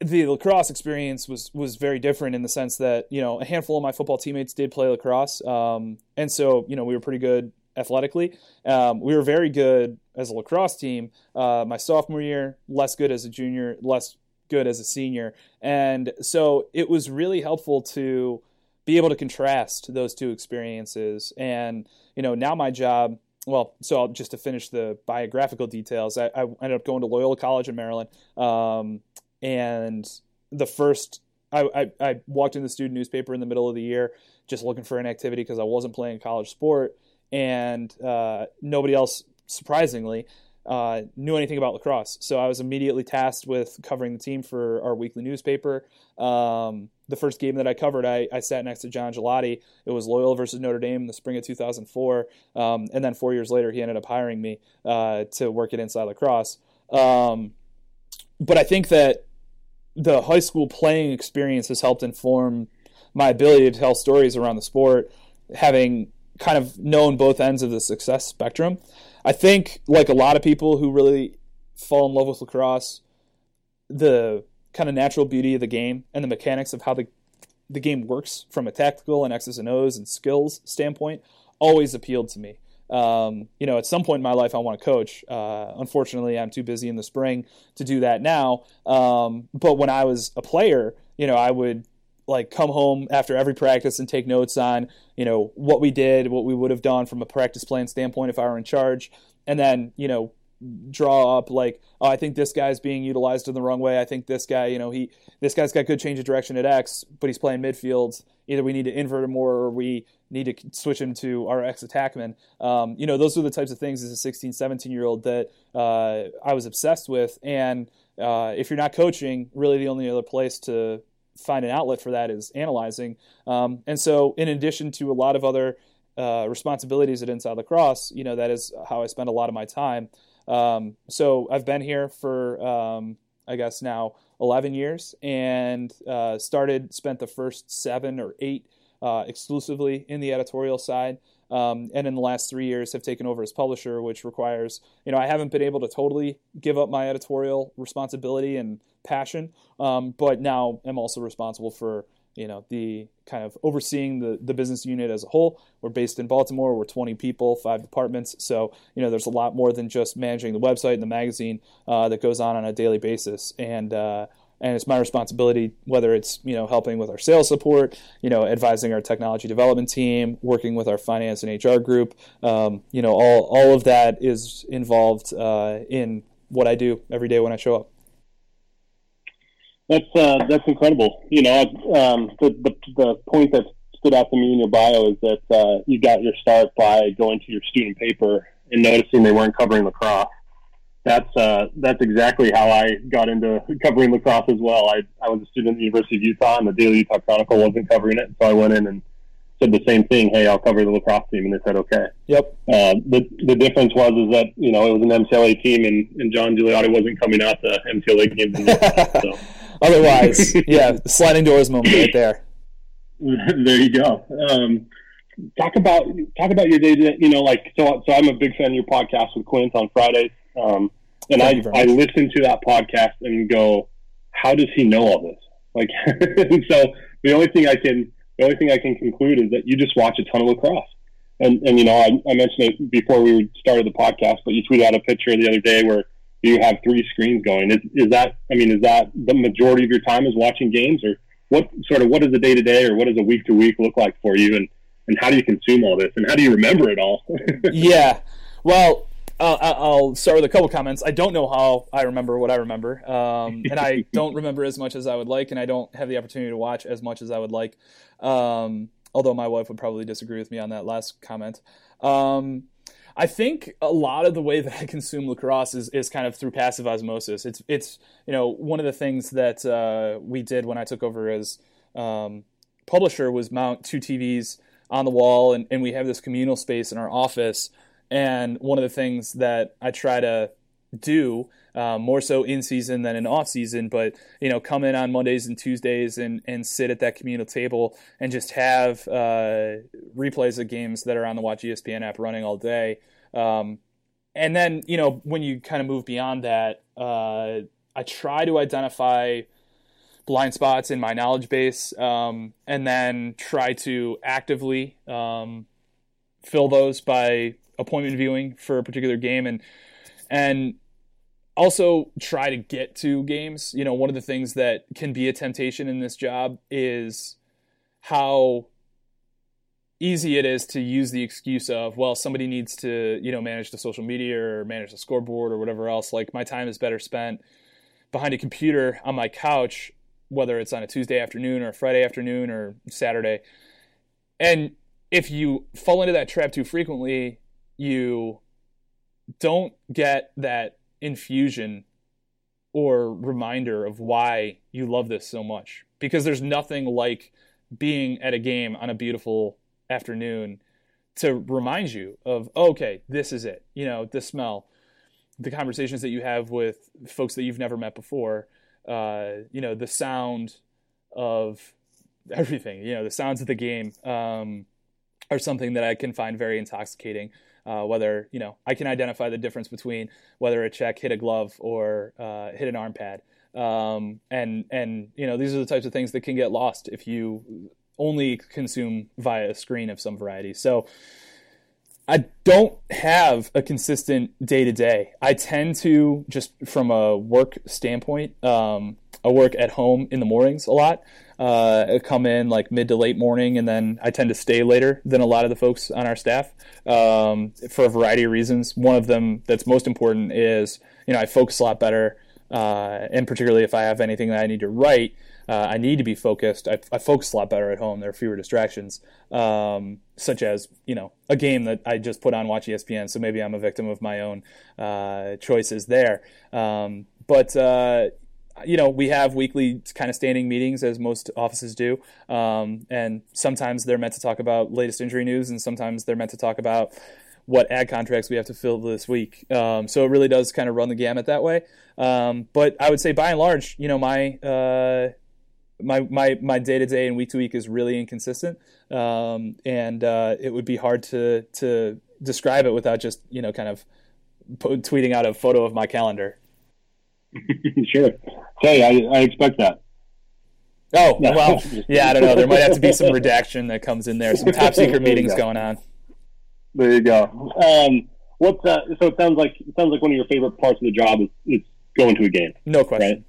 C: the lacrosse experience was was very different in the sense that you know a handful of my football teammates did play lacrosse, um, and so you know we were pretty good athletically. Um, we were very good as a lacrosse team. Uh, my sophomore year, less good as a junior, less good as a senior, and so it was really helpful to be able to contrast those two experiences. And you know now my job well, so I'll, just to finish the biographical details, I, I, ended up going to Loyola College in Maryland, um, and the first I, I, I, walked in the student newspaper in the middle of the year just looking for an activity because I wasn't playing college sport, and uh, nobody else, surprisingly, uh, knew anything about lacrosse. So I was immediately tasked with covering the team for our weekly newspaper. Um, the first game that I covered, I, I, sat next to John Gigliotti. It was Loyola versus Notre Dame in the spring of 2004, um, and then four years later, he ended up hiring me uh, to work at Inside Lacrosse. Um, but I think that the high school playing experience has helped inform my ability to tell stories around the sport, having kind of known both ends of the success spectrum. I think, like a lot of people who really fall in love with lacrosse, the kind of natural beauty of the game and the mechanics of how the the game works from a tactical and X's and O's and skills standpoint always appealed to me. Um, you know, at some point in my life, I want to coach. Uh, unfortunately, I'm too busy in the spring to do that now. Um, but when I was a player, you know, I would like come home after every practice and take notes on, you know, what we did, what we would have done from a practice plan standpoint if I were in charge, and then, you know, draw up like, oh, I think this guy's being utilized in the wrong way. I think this guy, you know, he this guy's got good change of direction at X, but he's playing midfield. Either we need to invert him more, or we need to switch him to our ex attackman. Um, you know, those are the types of things as a 16, 17 year old that uh, I was obsessed with. And uh, if you're not coaching, really the only other place to find an outlet for that is analyzing. Um, and so, in addition to a lot of other uh, responsibilities at Inside Lacrosse, you know, that is how I spend a lot of my time. Um, so I've been here for, um, I guess now 11 years and uh, started, spent the first seven or eight uh, exclusively in the editorial side. Um, and in the last three years have taken over as publisher, which requires, you know, I haven't been able to totally give up my editorial responsibility and passion, um, but now I'm also responsible for, you know, the kind of overseeing the, the business unit as a whole. We're based in Baltimore. We're 20 people, five departments. So, you know, there's a lot more than just managing the website and the magazine uh, that goes on on a daily basis. And, uh, and it's my responsibility whether it's you know helping with our sales support you know advising our technology development team working with our finance and hr group um, you know all, all of that is involved uh, in what i do every day when i show up
D: that's uh, that's incredible you know um, the, the, the point that stood out to me in your bio is that uh, you got your start by going to your student paper and noticing they weren't covering lacrosse that's uh, that's exactly how I got into *laughs* covering lacrosse as well. I, I was a student at the University of Utah, and the Daily Utah Chronicle wasn't covering it, so I went in and said the same thing. Hey, I'll cover the lacrosse team, and they said okay.
C: Yep.
D: Uh, the the difference was is that you know it was an MCLA team, and, and John Gigliotti wasn't coming out to MCLA games. Utah, *laughs* so.
C: Otherwise, *laughs* yeah, sliding doors moment right there. *laughs*
D: there you go. Um, talk about talk about your day. You know, like so. So I'm a big fan of your podcast with Quint on Fridays. Um, and Thank I, I listen to that podcast and go, how does he know all this? Like, *laughs* so the only thing I can, the only thing I can conclude is that you just watch a ton of lacrosse. And, and you know, I, I mentioned it before we started the podcast, but you tweeted out a picture the other day where you have three screens going. Is, is that, I mean, is that the majority of your time is watching games or what sort of, what does a day to day or what does a week to week look like for you? And, and how do you consume all this and how do you remember it all? *laughs*
C: yeah. Well, uh, I'll start with a couple comments. I don't know how I remember what I remember, um, and I *laughs* don't remember as much as I would like, and I don't have the opportunity to watch as much as I would like. Um, although my wife would probably disagree with me on that last comment. Um, I think a lot of the way that I consume lacrosse is, is kind of through passive osmosis. It's it's you know one of the things that uh, we did when I took over as um, publisher was mount two TVs on the wall, and, and we have this communal space in our office and one of the things that I try to do um, more so in season than in off season, but you know, come in on Mondays and Tuesdays and and sit at that communal table and just have uh, replays of games that are on the Watch ESPN app running all day. Um, and then you know, when you kind of move beyond that, uh, I try to identify blind spots in my knowledge base, um, and then try to actively um, fill those by appointment viewing for a particular game and and also try to get to games. You know, one of the things that can be a temptation in this job is how easy it is to use the excuse of well somebody needs to you know manage the social media or manage the scoreboard or whatever else like my time is better spent behind a computer on my couch whether it's on a tuesday afternoon or a friday afternoon or saturday and if you fall into that trap too frequently you don't get that infusion or reminder of why you love this so much. Because there's nothing like being at a game on a beautiful afternoon to remind you of oh, okay this is it you know the smell the conversations that you have with folks that you've never met before uh, you know the sound of everything you know the sounds of the game. Um, are something that i can find very intoxicating uh, whether you know I can identify the difference between whether a check hit a glove or uh, hit an arm pad, um, and and you know these are the types of things that can get lost if you only consume via a screen of some variety. So I don't have a consistent day to day. I tend to just from a work standpoint, um, I work at home in the mornings a lot uh, come in like mid to late morning, and then I tend to stay later than a lot of the folks on our staff um, for a variety of reasons. One of them that's most important is you know I focus a lot better, uh, and particularly if I have anything that I need to write. Uh, I need to be focused. I, I, focus a lot better at home. There are fewer distractions, um, such as you know a game that I just put on Watch ESPN. So maybe I'm a victim of my own uh, choices there. Um, but uh, you know, we have weekly kind of standing meetings as most offices do, um, and sometimes they're meant to talk about latest injury news, and sometimes they're meant to talk about what ad contracts we have to fill this week. Um, so it really does kind of run the gamut that way. Um, but I would say by and large, you know, my uh, my my my day to day and week to week is really inconsistent, um, and uh, it would be hard to to describe it without just you know kind of tweeting out a photo of my calendar. *laughs*
D: sure. Hey, I, I expect that.
C: Oh well, *laughs* yeah. I don't know. There might have to be some redaction that comes in there. Some top secret *laughs* meetings going on.
D: There you go. Um, what's uh, so? It sounds like it sounds like one of your favorite parts of the job is, is going to a game.
C: No question.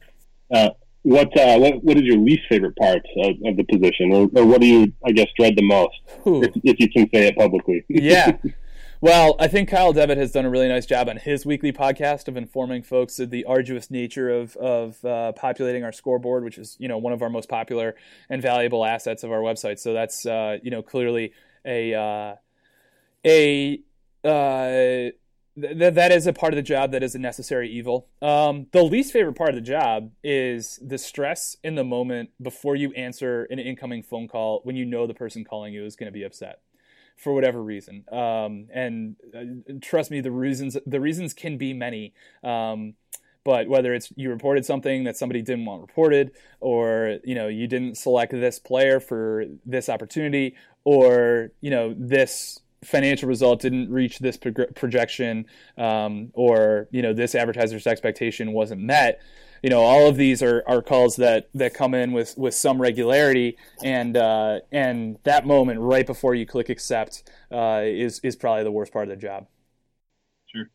D: Right? Uh, what, uh, what what is your least favorite part of, of the position, or, or, what do you, I guess, dread the most, if, if, you can say it publicly?
C: yeah. Well, I think Kyle Devitt has done a really nice job on his weekly podcast of informing folks of the arduous nature of of uh, populating our scoreboard, which is you know one of our most popular and valuable assets of our website. So that's uh, you know clearly a uh, a uh, th- that is a part of the job that is a necessary evil. Um, the least favorite part of the job is the stress in the moment before you answer an incoming phone call when you know the person calling you is going to be upset for whatever reason. Um, and uh, trust me, the reasons the reasons can be many. Um, but whether it's you reported something that somebody didn't want reported, or you know you didn't select this player for this opportunity, or you know this financial result didn't reach this pro- projection um, or you know this advertiser's expectation wasn't met you know all of these are, are calls that that come in with with some regularity. And uh, and that moment right before you click accept uh, is is probably the worst part of the job.
D: Sure.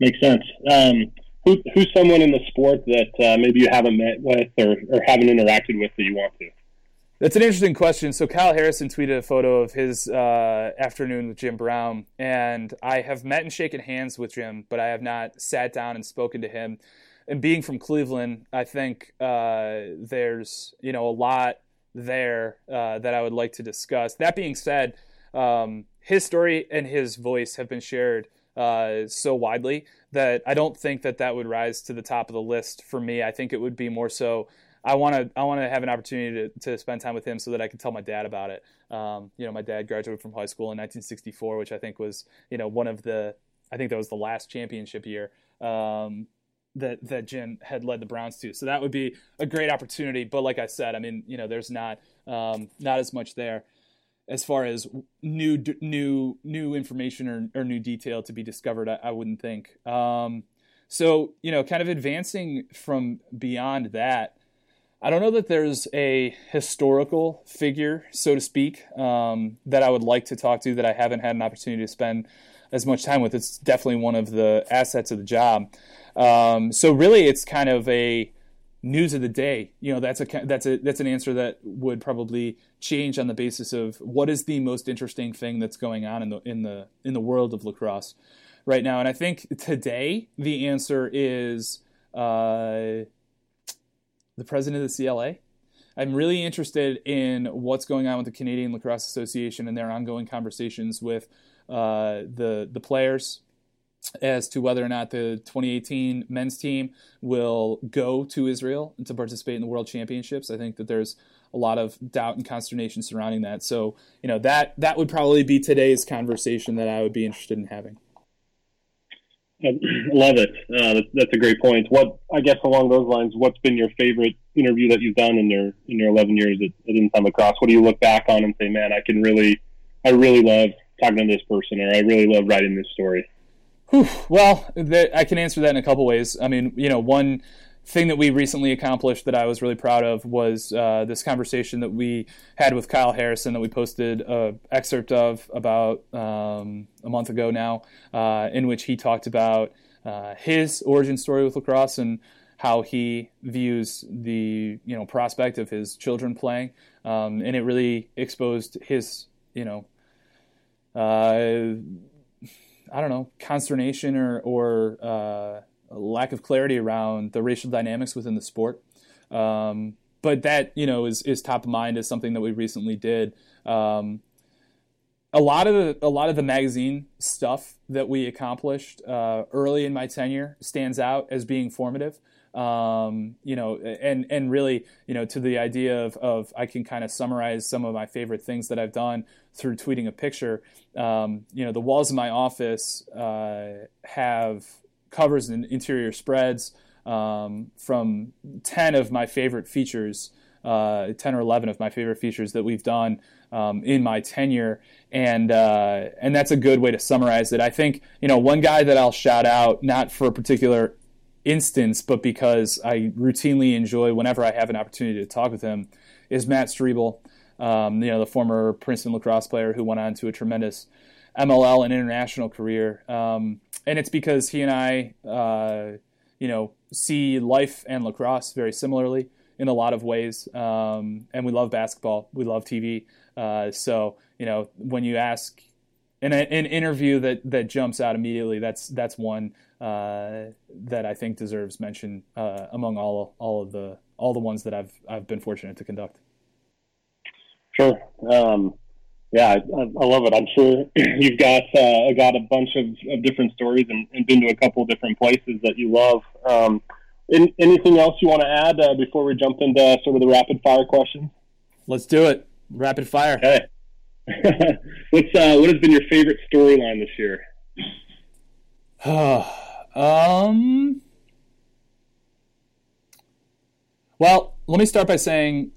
D: Makes sense. Um, who, who's someone in the sport that uh, maybe you haven't met with or, or haven't interacted with that you want to?
C: That's an interesting question. So Kyle Harrison tweeted a photo of his uh, afternoon with Jim Brown, and I have met and shaken hands with Jim, but I have not sat down and spoken to him. And being from Cleveland, I think uh, there's you know a lot there uh, that I would like to discuss. That being said, um, his story and his voice have been shared uh, so widely that I don't think that that would rise to the top of the list for me. I think it would be more so I want to I want to have an opportunity to, to spend time with him so that I can tell my dad about it. Um, you know, my dad graduated from high school in 1964, which I think was you know one of the I think that was the last championship year um, that that Jim had led the Browns to. So that would be a great opportunity. But like I said, I mean, you know, there's not um, not as much there as far as new new new information or, or new detail to be discovered. I, I wouldn't think. Um, so you know, kind of advancing from beyond that. I don't know that there's a historical figure, so to speak, um, that I would like to talk to that I haven't had an opportunity to spend as much time with. It's definitely one of the assets of the job. Um, so really, it's kind of a news of the day. You know, that's a that's a that's an answer that would probably change on the basis of what is the most interesting thing that's going on in the in the in the world of lacrosse right now. And I think today the answer is. Uh, the president of the CLA. I'm really interested in what's going on with the Canadian Lacrosse Association and their ongoing conversations with uh, the the players as to whether or not the 2018 men's team will go to Israel to participate in the World Championships. I think that there's a lot of doubt and consternation surrounding that. So, you know, that that would probably be today's conversation that I would be interested in having.
D: I love it. Uh, that's, a great point. What I guess along those lines, what's been your favorite interview that you've done in your in your 11 years at, at Inside Lacrosse? What do you look back on and say, man, I can really, I really love talking to this person, or I really love writing this story?
C: Well, I can answer that in a couple ways. I mean, you know, one thing that we recently accomplished that I was really proud of was uh, this conversation that we had with Kyle Harrison that we posted an excerpt of about um, a month ago now, uh, in which he talked about uh, his origin story with lacrosse and how he views the you know prospect of his children playing, um, and it really exposed his you know. I don't know consternation or or uh, lack of clarity around the racial dynamics within the sport. Um, but that you know is is top of mind as something that we recently did. Um, a lot of the a lot of the magazine stuff that we accomplished uh, early in my tenure stands out as being formative. Um, you know, and and really, you know, to the idea of of I can kind of summarize some of my favorite things that I've done through tweeting a picture. Um, you know, the walls of my office uh, have covers and interior spreads um, from 10 of my favorite features, uh, 10 or 11 of my favorite features that we've done um, in my tenure. And, uh, and that's a good way to summarize it. I think, you know, one guy that I'll shout out, not for a particular instance, but because I routinely enjoy whenever I have an opportunity to talk with him, is Matt Striebel, um, you know, the former Princeton lacrosse player who went on to a tremendous MLL and international career. Um, and it's because he and I, uh, you know, see life and lacrosse very similarly. in a lot of ways, um, and we love basketball. We love TV. Uh, so you know, when you ask in a, an interview that that jumps out immediately, that's that's one uh, that I think deserves mention uh, among all all of the all the ones that I've I've been fortunate to conduct.
D: Sure. Um, yeah, I, I, love it. I'm sure *clears throat* you've got uh, got a bunch of, of different stories and, and, been to a couple of different places that you love. Um, in, anything else you want to add uh, before we jump into sort of the rapid fire questions?
C: Let's do it. Rapid fire.
D: Okay. *laughs* What's uh, what has been your favorite storyline this year? *sighs*
C: um. Well, let me start by saying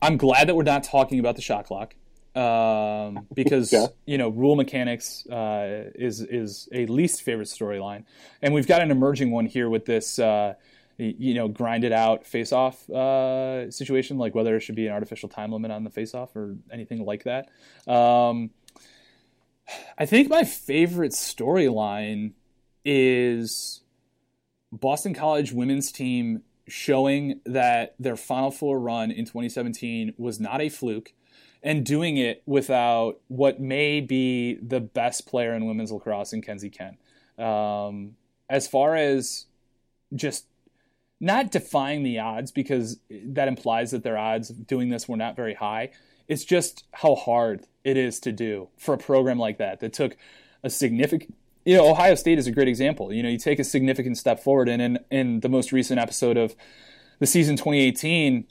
C: I'm glad that we're not talking about the shot clock um, *laughs* because yeah. you know rule mechanics uh, is is a least favorite storyline, and we've got an emerging one here with this. Uh, you know, grind it out face off uh, situation, like whether it should be an artificial time limit on the face off or anything like that. Um, I think my favorite storyline is Boston College women's team showing that their Final Four run in 2017 was not a fluke and doing it without what may be the best player in women's lacrosse in Kenzie Kent. Um, as far as just not defying the odds, because that implies that their odds of doing this were not very high. It's just how hard it is to do for a program like that that took a significant. You know, Ohio State is a great example. You know, you take a significant step forward, and in in the most recent episode of the season 2018,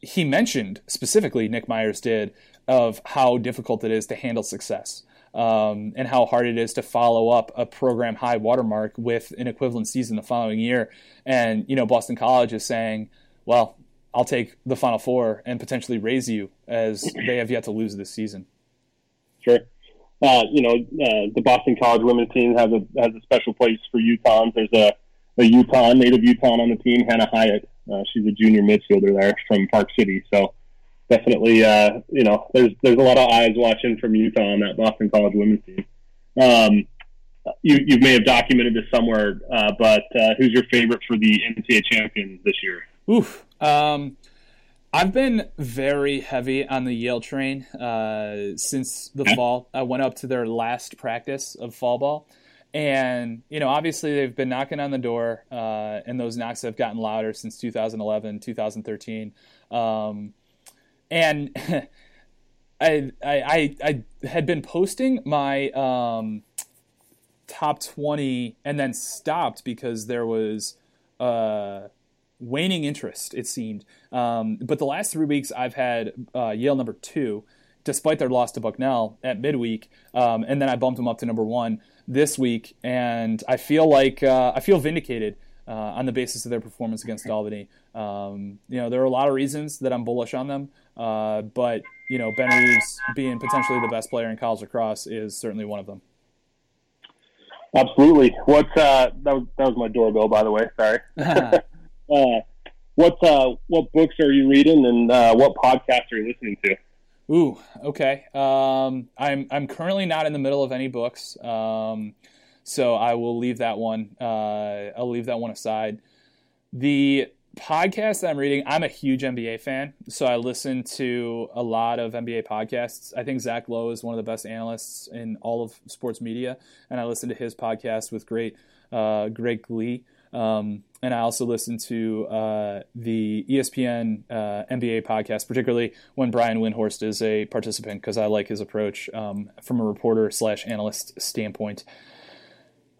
C: he mentioned specifically, Nick Myers did, of how difficult it is to handle success. Um, and how hard it is to follow up a program high watermark with an equivalent season the following year. And, you know, Boston College is saying, well, I'll take the Final Four and potentially raise you as they have yet to lose this season.
D: Sure. Uh, you know, uh, the Boston College women's team has a has a special place for Utahns. There's a, a Utah native Utah on the team, Hannah Hyatt, uh, she's a junior midfielder there from Park City. So definitely, uh, you know, there's there's a lot of eyes watching from Utah on that Boston College women's team. Um, you you may have documented this somewhere, uh, but uh, who's your favorite for the NCAA champion this year?
C: Oof. Um, I've been very heavy on the Yale train uh, since the fall. I went up to their last practice of fall ball and you know, obviously, they've been knocking on the door, uh, and those knocks have gotten louder since 2011, 2013. Um, and *laughs* I, I, I, had been posting my um, top 20 and then stopped because there was uh, waning interest, it seemed. Um, but the last three weeks, I've had uh, Yale number two, despite their loss to Bucknell at midweek, um, and then I bumped them up to number one this week, and I feel like uh, I feel vindicated uh, on the basis of their performance against Albany. Um, you know, there are a lot of reasons that I'm bullish on them, uh, but you know, Ben Reeves being potentially the best player in college lacrosse is certainly one of them.
D: Absolutely. What uh, that was that was my doorbell, by the way. Sorry. *laughs* *laughs* uh, what uh, what books are you reading, and uh, what podcasts are you listening to?
C: Ooh, okay. Um, I'm I'm currently not in the middle of any books, um, so I will leave that one. Uh, I'll leave that one aside. The podcast that I'm reading, I'm a huge NBA fan, so I listen to a lot of NBA podcasts. I think Zach Lowe is one of the best analysts in all of sports media, and I listen to his podcast with great, uh, great glee. Um, and I also listen to uh, the ESPN uh, NBA podcast, particularly when Brian Windhorst is a participant, because I like his approach um, from a reporter slash analyst standpoint.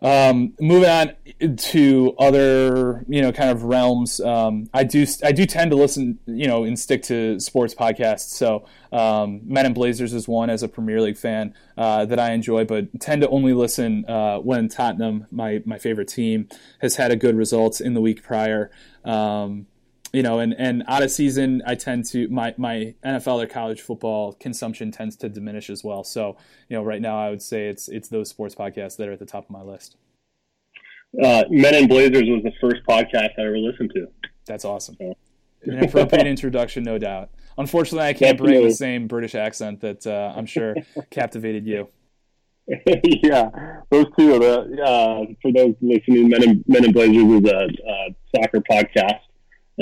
C: Um, moving on to other, you know, kind of realms. Um, I do I do tend to listen, you know, and stick to sports podcasts. So um, Men in Blazers is one as a Premier League fan uh, that I enjoy, but tend to only listen uh, when Tottenham, my my favorite team, has had a good results in the week prior. Um, you know, and, and out of season, I tend to my my NFL or college football consumption tends to diminish as well. So, you know, right now I would say it's it's those sports podcasts that are at the top of my list.
D: Uh, Men in Blazers was the first podcast I ever listened to.
C: That's awesome. So. An appropriate introduction, no doubt. Unfortunately, I can't bring the same British accent that uh, I'm sure *laughs* captivated you. *laughs*
D: yeah, those two are the uh, for those listening. Men and Men in Blazers is a, a soccer podcast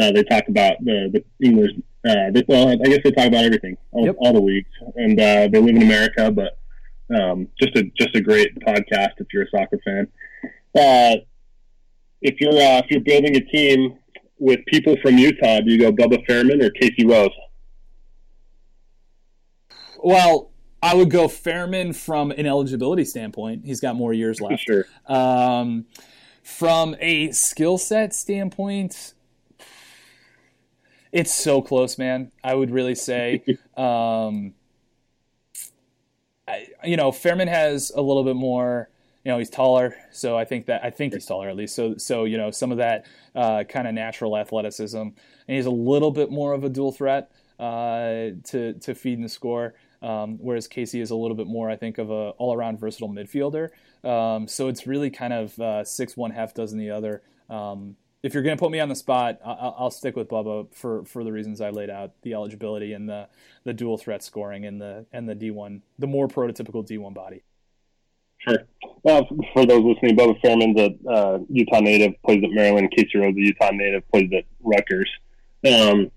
D: Uh, they talk about the the English. Uh, they, well, I guess they talk about everything, all,
C: Yep.
D: all the leagues, and uh, they live in America. But um, just a just a great podcast if you're a soccer fan. Uh, if you're uh, if you're building a team with people from Utah, do you go Bubba Fairman or Casey Rose?
C: Well, I would go Fairman from an eligibility standpoint. He's got more years left.
D: Sure.
C: Um, from a skill set standpoint, it's so close, man. I would really say, *laughs* um, I, you know, Fairman has a little bit more. You know, he's taller, so I think that I think he's taller at least. So, so you know, some of that uh, kind of natural athleticism, and he's a little bit more of a dual threat uh, to to feed and score. Um, whereas Casey is a little bit more, I think, of a all-around versatile midfielder. Um, so it's really kind of uh, six one half dozen the other. Um, if you're going to put me on the spot, I'll, I'll stick with Bubba for, for the reasons I laid out: the eligibility and the, the dual threat scoring and the and the D one, the more prototypical D one body.
D: Sure. Well, for those listening, Bubba Fairman's a uh, Utah native, plays at Maryland. Casey Rose, a Utah native, plays at Rutgers. Um,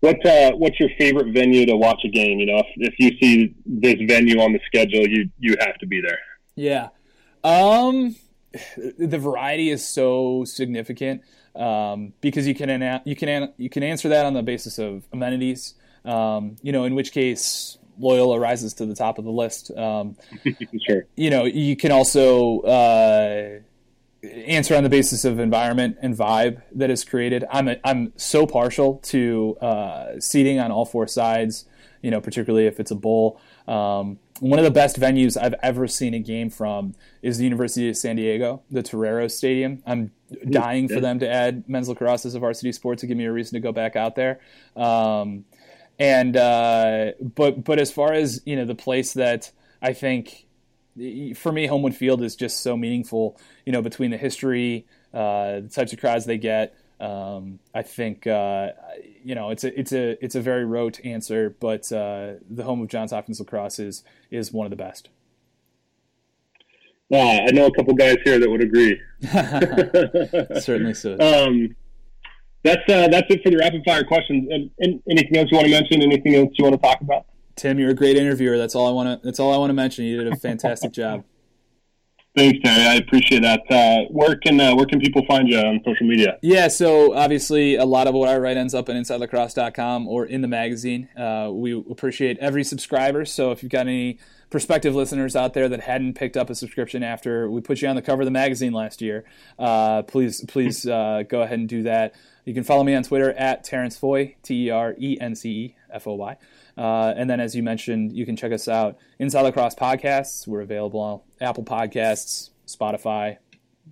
D: what uh, what's your favorite venue to watch a game? You know, if, if you see this venue on the schedule, you you have to be there.
C: Yeah. Um, *sighs* the variety is so significant um, because you can you can an- you can answer that on the basis of amenities. Um, you know, in which case Loyola rises to the top of the list. Um, *laughs*
D: sure.
C: you know, you can also uh, answer on the basis of environment and vibe that is created. I'm a, I'm so partial to uh, seating on all four sides. You know, particularly if it's a bowl. Um, one of the best venues I've ever seen a game from is the University of San Diego, the Torero Stadium. I'm dying for them to add men's lacrosse as a varsity sport to give me a reason to go back out there. Um, and uh, but but as far as you know, the place that I think for me, Homewood Field is just so meaningful. You know, between the history, uh, the types of crowds they get. Um, I think uh, you know it's a it's a it's a very rote answer, but uh, the home of Johns Hopkins lacrosse is is one of the best.
D: Yeah, I know a couple guys here that would agree. *laughs*
C: Certainly so.
D: Um, that's uh, that's it for the rapid fire questions. And, and anything else you want to mention? Anything else you want to talk about?
C: Tim, you're a great interviewer. That's all I want to. That's all I want to mention. You did a fantastic *laughs* job.
D: Thanks, Terry. I appreciate that. Uh, where can uh, where can people find you on social media?
C: Yeah, so obviously a lot of what I write ends up at InsideLacrosse.com or in the magazine. Uh, we appreciate every subscriber. So if you've got any prospective listeners out there that hadn't picked up a subscription after we put you on the cover of the magazine last year, uh, please please uh, go ahead and do that. You can follow me on Twitter at Terence Foy, T E R E N C E F O Y. Uh, and then, as you mentioned, you can check us out Inside Lacrosse Podcasts. We're available on Apple Podcasts, Spotify,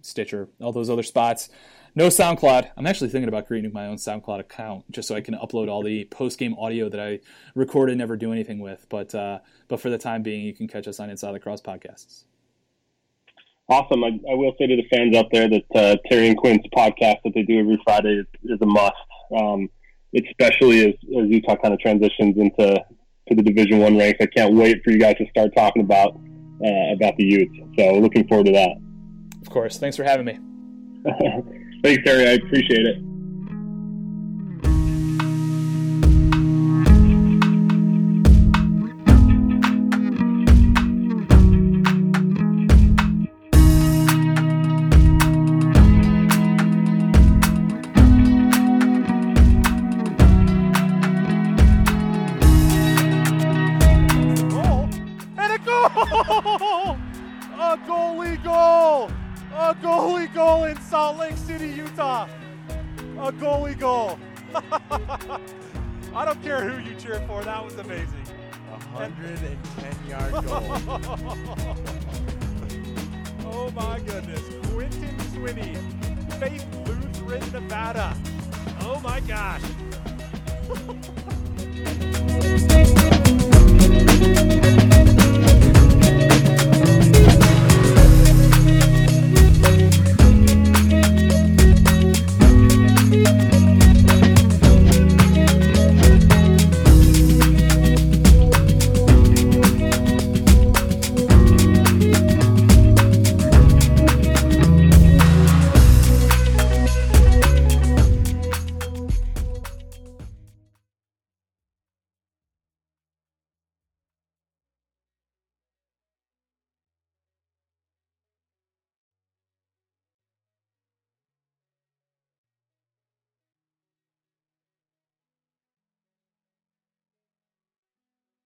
C: Stitcher, all those other spots. No SoundCloud. I'm actually thinking about creating my own SoundCloud account just so I can upload all the post game audio that I record and never do anything with. But uh, but for the time being, you can catch us on Inside Lacrosse Podcasts.
D: Awesome. I, I will say to the fans out there that uh, Terry and Quint's podcast that they do every Friday is, is a must. Um, especially as, as Utah kind of transitions into to the Division One ranks. I can't wait for you guys to start talking about uh, about the youth. So looking forward to that.
C: Of course. Thanks for having me. *laughs*
D: Thanks, Terry. I appreciate it.
E: That was amazing.
F: 110 yard goal. *laughs*
E: oh my goodness. Quentin Swinney, Faith Lutheran, Nevada. Oh my gosh. *laughs*